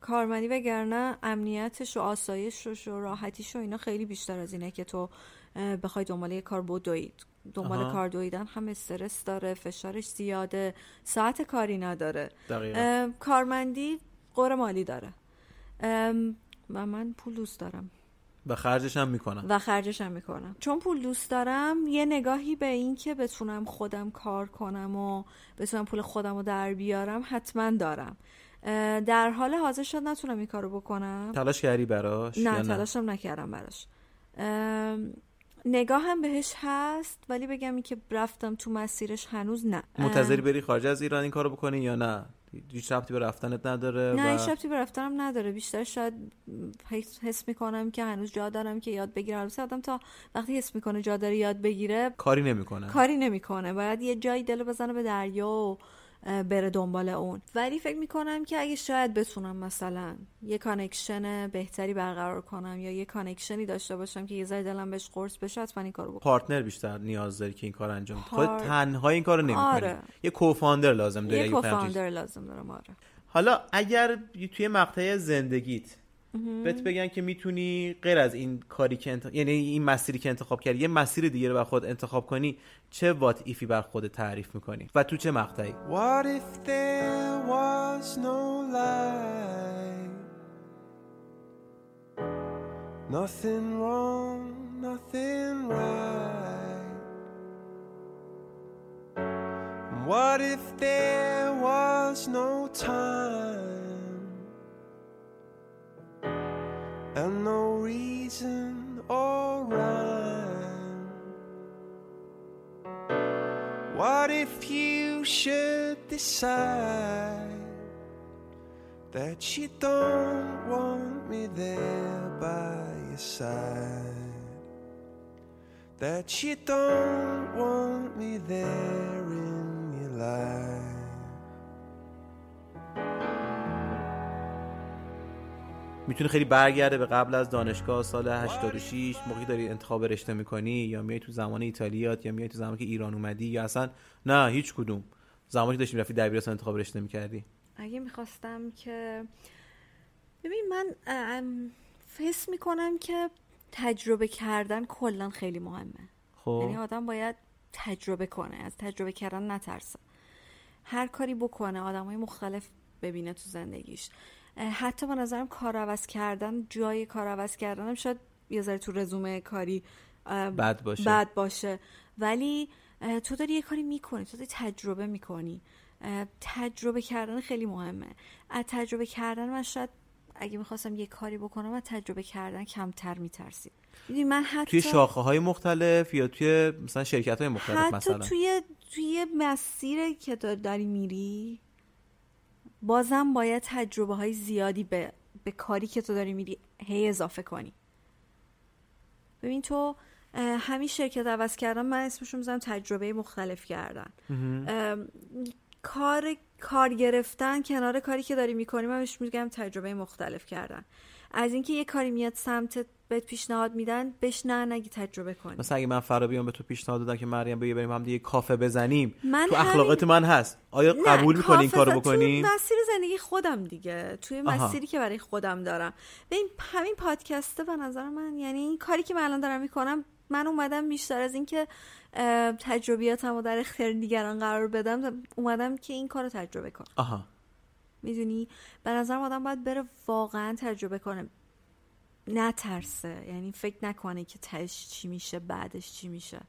کارمندی وگرنه امنیتش و آسایشش و راحتیش و اینا خیلی بیشتر از اینه که تو بخوای دنبال یه کار بدوید. دنبال آها. کار دویدن هم استرس داره فشارش زیاده ساعت کاری نداره. کارمندی قور مالی داره. و من پول دوست دارم. و خرجش هم می‌کنم و خرجش هم می‌کنم. چون پول دوست دارم یه نگاهی به این که بتونم خودم کار کنم و بتونم پول خودم رو در بیارم حتما دارم. در حال حاضر شد نتونم این کارو بکنم. تلاش کردی براش یا نه؟ تلاشم نکردم براش. نگاهم بهش هست ولی بگم این که رفتم تو مسیرش هنوز نه. منتظری بری خارج از ایران این کارو بکنی یا نه؟ هیچ ربطی به رفتنت نداره نه و هیچ ربطی به رفتنم نداره. بیشتر شاید حس, می‌کنم که هنوز جا دارم که یاد بگیرم. البته آدم تا وقتی حس می‌کنه جا داره یاد بگیره کاری نمی‌کنه. کاری نمی‌کنه. باید یه جایی دل بزنه به دریا و بره دنبال اون. ولی فکر می‌کنم که اگه شاید بتونم مثلا یه connection بهتری برقرار کنم یا یه connection ی داشته باشم که یه ذره دلم بهش قرص بشه حتما این کارو بکنم. partner بیشتر نیاز داری که این کار انجام بدی par- خودت تنها این کارو نمی‌کنی. آره. یه co-founder لازم داری یه co-founder لازم دارم آره. حالا اگر توی مقطع زندگیت بهت بگن که می‌تونی غیر از این کاری که انت... یعنی این مسیری که انتخاب کردی یه مسیر دیگه رو بر خود انتخاب کنی چه وات ایفی بر خودت تعریف می‌کنی و تو چه مقطعی What if there was no light? Nothing wrong, nothing right. What if there was no time? And no reason or rhyme? What if you should decide that you don't want me there by your side? That you don't want me there in your life? می‌تونه خیلی برگرده به قبل از دانشگاه سال 86 موقعی داری انتخاب رشته می‌کنی یا میای تو زمان ایتالیات یا میای تو زمانی که ایران اومدی یا اصلا نه هیچ کدوم. زمانی که داشتی رفتی دبیرستان انتخاب رشته می‌کردی. اگه می‌خواستم که ببین من حس می‌کنم که تجربه کردن کلا خیلی مهمه. خب. یعنی آدم باید تجربه کنه از تجربه کردن نترسه. هر کاری بکنه آدم های مختلف ببینه تو زندگیش. حتی به نظرم کار عوض کردن جای کار عوض کردن هم شاید یه ذره تو رزومه کاری بد باشه. بد باشه. ولی تو داری یه کاری می‌کنی تو داری تجربه می‌کنی. تجربه کردن خیلی مهمه. از تجربه کردن من شاید اگه می‌خواستم یه کاری بکنم از تجربه کردن کمتر میترسید. من حتی توی شاخه های مختلف یا توی مثلا شرکت های مختلف حتی مثلا؟ توی توی مسیر که داری میری بازم باید تجربه های زیادی به, به کاری که تو داری میری هی اضافه کنی. ببین تو همین شرکت عوض کردن من اسمشو می‌زنم تجربه مختلف کردن. کار کار گرفتن کنار کاری که داری می‌کنی من بهش میگم تجربه مختلف کردن. از اینکه یه کاری میاد سمتت بهت پیشنهاد میدن بهش نه نگی تجربه کنی. مثلا اگه من فرا بیام به تو پیشنهاد دادم که مریم بیا بریم هم دیگه کافه بزنیم. من تو همین- اخلاقات من هست. آیا قبول می‌کنی این کارو زد- بکنی؟ تو مسیر زندگی خودم دیگه. توی آها. مسیری که برای خودم دارم. به این همین پادکسته به نظر من یعنی این کاری که من الان دارم می‌کنم من اومدم بیشتر از اینکه اه، تجربیاتم رو در اختیار دیگران قرار بدم اومدم که این کار رو تجربه کنم. آها. می‌دونی؟ به نظرم آدم باید بره واقعا تجربه کنه. نترسه. یعنی فکر نکنه که تش چی میشه بعدش چی میشه.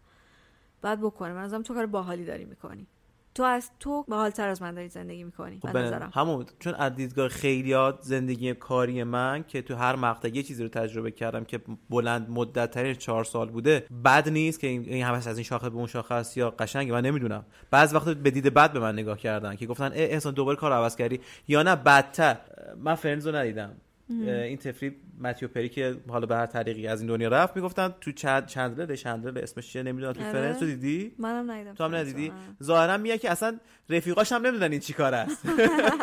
باید بکنه. نظرم تو کار باحالی داری می‌کنی. تو از تو باحالتر از من داری زندگی می‌کنی خب به به نظرم. همون چون از دیدگاه خیلیات زندگی کاری من که تو هر مقطع یه چیزی رو تجربه کردم که بلند مدت ترین چهار سال بوده بد نیست که این همش از این شاخه به اون شاخه است یا قشنگه من نمی‌دونم. بعض وقت به دید بد به من نگاه کردن که گفتن اه احسان دوباره کار عوض کردی یا نه؟ بدتر. من فرنز رو ندیدم. این تفری متیو پری که حالا به هر طریقی از این دنیا رفت می‌گفتن تو چند چندلر چندلر اسمش چیه؟ نمی‌دونم تو آره. فرنز تو دیدی؟ منم ندیدم تو هم ندیدی. آه. ظاهرا میگه که اصلا رفیقاش هم نمی‌دونن این چی کار است.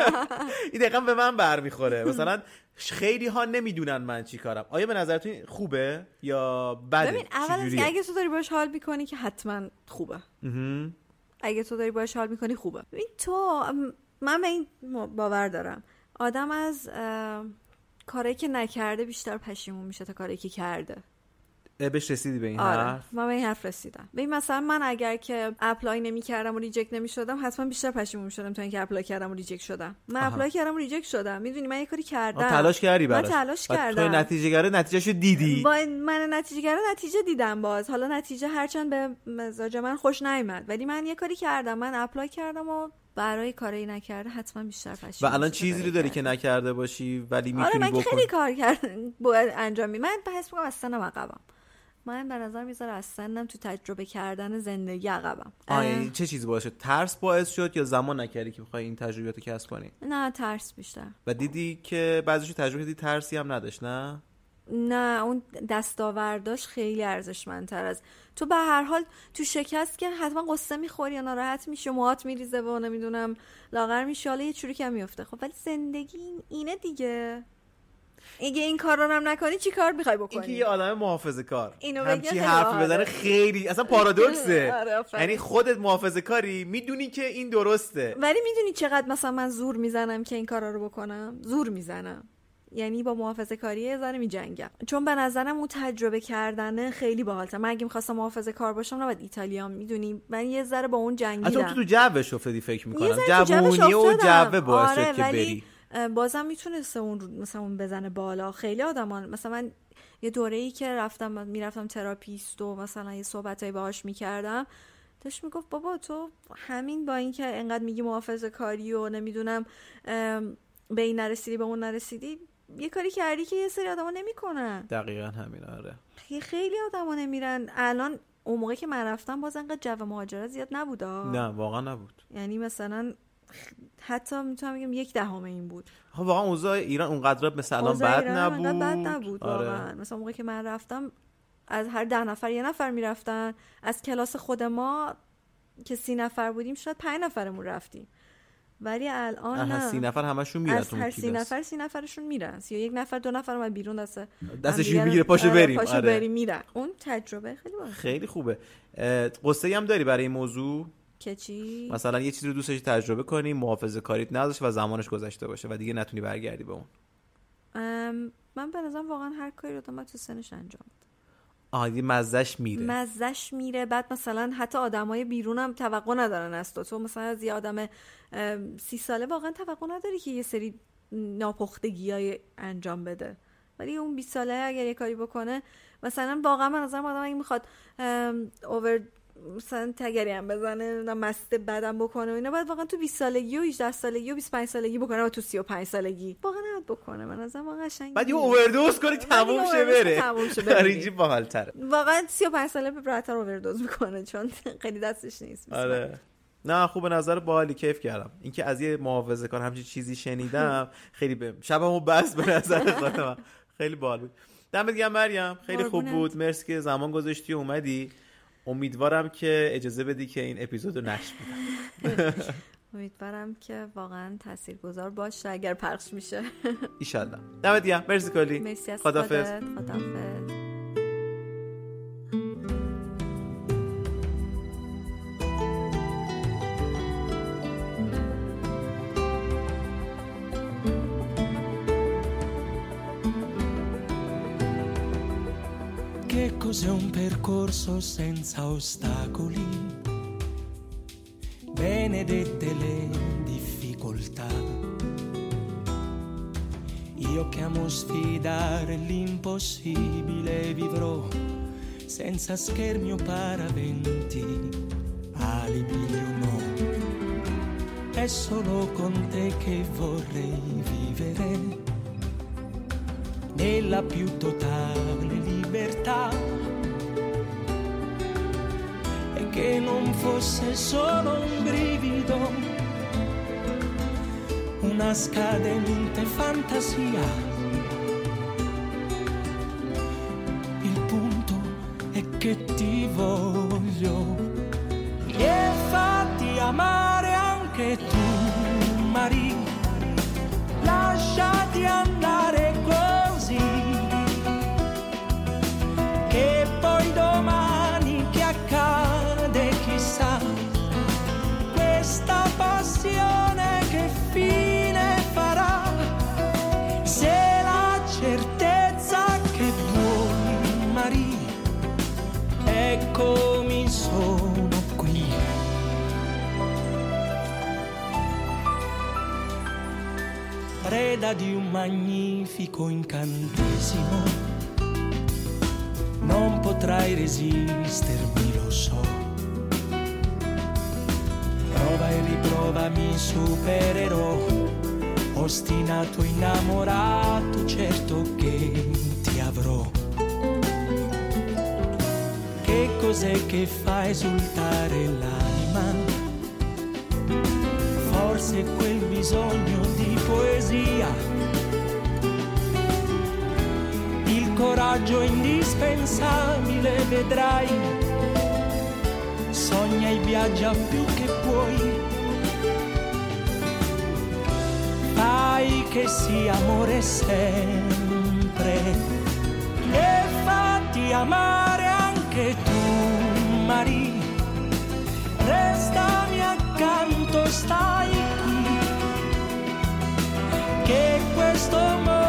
این دقیقا به من برمیخوره. مثلا خیلی ها نمی‌دونن من چی کارم. آیا به نظرتون خوبه یا بده؟ ببین اول از اگه تو داری باش حال می‌کنی که حتما خوبه. اگه تو داری باش حال می‌کنی خوبه. ببین تو من به این باور دارم. آدم از اه، کارایی که نکرده بیشتر پشیمون میشه تا کاری که کرده. بهش رسیدی به این آره. حرف؟ من به این حرف رسیدم. ببین مثلا من اگر که اپلای نمی کردم و ریجکت نمی شدم حتما بیشتر پشیمون شدم تا اینکه اپلای کردم و ریجکت شدم. من آها. اپلای کردم و ریجکت شدم. می‌دونی من یه کاری کردم. تلاش کردی من براش. تلاش و توی کردم. نتیجه گره نتیجهشو دیدی؟ با من نتیجه گره نتیجه دیدم باز. حالا نتیجه هرچند به مزاج من خوش نیومد. ولی من یه کاری کردم. من اپلای کردم و برای کاری نکرده حتما بیشتر و پشیمون الان میشه چیزی رو داری که. نکرده باشی ولی آره می‌تونی من که بکنی خیلی کار کردم باید انجام می من بحث می‌کنم از سنم عقبم. من به نظر می‌ذاره از سنم تو تجربه کردن زندگی عقبم. آه، یعنی چه چیزی باشه ترس باعث شد یا زمان نکردی که بخوای این تجربیات رو کسب کنی؟ نه ترس بیشتر. و دیدی که بعضیشو تجربه دیدی ترسی هم نداشت نه؟ نه اون دستاورداش خیلی ارزشمندتر از تو. به هر حال تو شکست که حتما قصه می‌خوری یا ناراحت میشی و موهات میریزه و نمی‌دونم لاغر میشی حالا یه چوری هم میفته خب ولی زندگی این- اینه دیگه. اگه این کار رو هم نکنی چی کار می‌خوای اینکه بکنی یه آدم محافظه کار. اینو همچی حرف. بزنه خیلی اصلا پارادوکسه. آره،. یعنی خودت محافظه کاری می‌دونی که این درسته. ولی می‌دونی چقدر مثلا من زور می‌زنم که این کارا رو بکنم؟ زور می‌زنم. یعنی با محافظه کاری یه ذره میجنگم چون به نظرم اون تجربه کردنه خیلی باحالتر من اگه می‌خواستم محافظه کار باشم نباید ایتالیا می‌دونی؟ من یه ذره با اون حتی جنگیدم. تو تو جوش افتادی فکر می‌کنم. جوونی و. جوه باعث آره، که بری. بازم می‌تونسته اون مثلا اون بزنه بالا. خیلی آدمان. مثلا من یه دوره ای که رفتم می‌رفتم تراپیست و مثلا یه صحبتایی باهاش می‌کردم داشت می‌گفت بابا تو همین با اینکه انقدر میگی محافظه کاری و نمی‌دونم به این نرسیدی به اون نرسیدی یه کاری کردی که یه سری آدما نمی‌کنن. دقیقا همین آره. خیلی آدما نمیرن. الان اون موقع که من رفتم باز انقدر جو مهاجرت زیاد نبودا نه واقعا نبود. یعنی مثلا حتی می‌تونم بگم یک دهم این بود. خب واقعا اوضاع ایران اونقدر مثل الان بد نبود بد نبود. آره. واقعا. مثلا موقعی که من رفتم از هر ده نفر یه نفر می‌رفتن. از کلاس خود ما که سی نفر بودیم شاید پنج نفرمون رفتیم. ولی الان نه. سی نفر همشون میرن از هر سی. نفر سی نفرشون میرن. یا یک نفر دو نفر اومد بیرون دست رو- می‌گیره پاشو آره، بریم. پاشو آره. بریم میرن. اون تجربه خیلی باحاله. خیلی خوبه. قصه هم داری برای این موضوع؟ که چی؟ مثلا یه چیزی رو دوست داشتی تجربه کنی محافظه کاریت نداشت و زمانش گذشته باشه و دیگه نتونی برگردی به اون. من به نظرم واقعا هر کاری رو باید تو سنش انجام بده. دیگه مزش میره. مزش میره. بعد مثلا حتی آدمای بیرون هم توقع ندارن از تو. تو مثلا از یه آدم سی ساله واقعا توقع نداری که یه سری ناپختگی های انجام بده. ولی اون 20 ساله اگر یه کاری بکنه مثلا واقعا من نظرم آدم اگه می‌خواد اوور مثلا تگری هم بزنه نمی‌دونم مست بدم بکنه و اینا. باید واقعا تو 20 سالگی و 18 سالگی و 25 سالگی بکنه و تو 35 سالگی. واقعا نباید بکنه. من نظرم واقعا قشنگ بعد یه. اووردوز کنی تموم شه بره. تموم شه، بره. آره، باحال‌تره واقعا 35 ساله به براتر اووردوز می‌کنه چون خیلی دستش نیست. آره. نه خوب به نظر باحالی. کیف کردم. اینکه از یه محافظه کار همچین چیزی شنیدم خیلی به شبمو بس به نظر خودم. خیلی باحال بود. دمت گرم مریم. خیلی خوب. بود. مرسی که زمان گذاشتی اومدی. امیدوارم که اجازه بدی که این اپیزودو نشر بدم. امیدوارم که واقعا تاثیرگذار باشه اگر پخش میشه. ایشالله. دمت گرم. مرسی کلی. مرسی از خدافظ خودت. Cos'è un percorso senza ostacoli? Benedette le difficoltà. Io che amo sfidare l'impossibile vivrò senza schermi o paraventi, alibi o no. È solo con te che vorrei vivere nella più totale libertà. E che non fosse solo un brivido, una scadente fantasia. Il punto è che ti voglio. E fatti amare anche tu, Maria lasciati andare magnifico incantesimo. Non potrai resistermi, lo so. Prova e riprova, mi supererò. Ostinato, innamorato, certo che ti avrò. Che cos'è che fa esultare l'anima? forse quel bisogno di poesia, coraggio indispensabile vedrai, sogna e viaggia più che puoi. Fai che sia amore sempre e fatti amare anche tu, Maria. Restami accanto, stai qui, che questo amore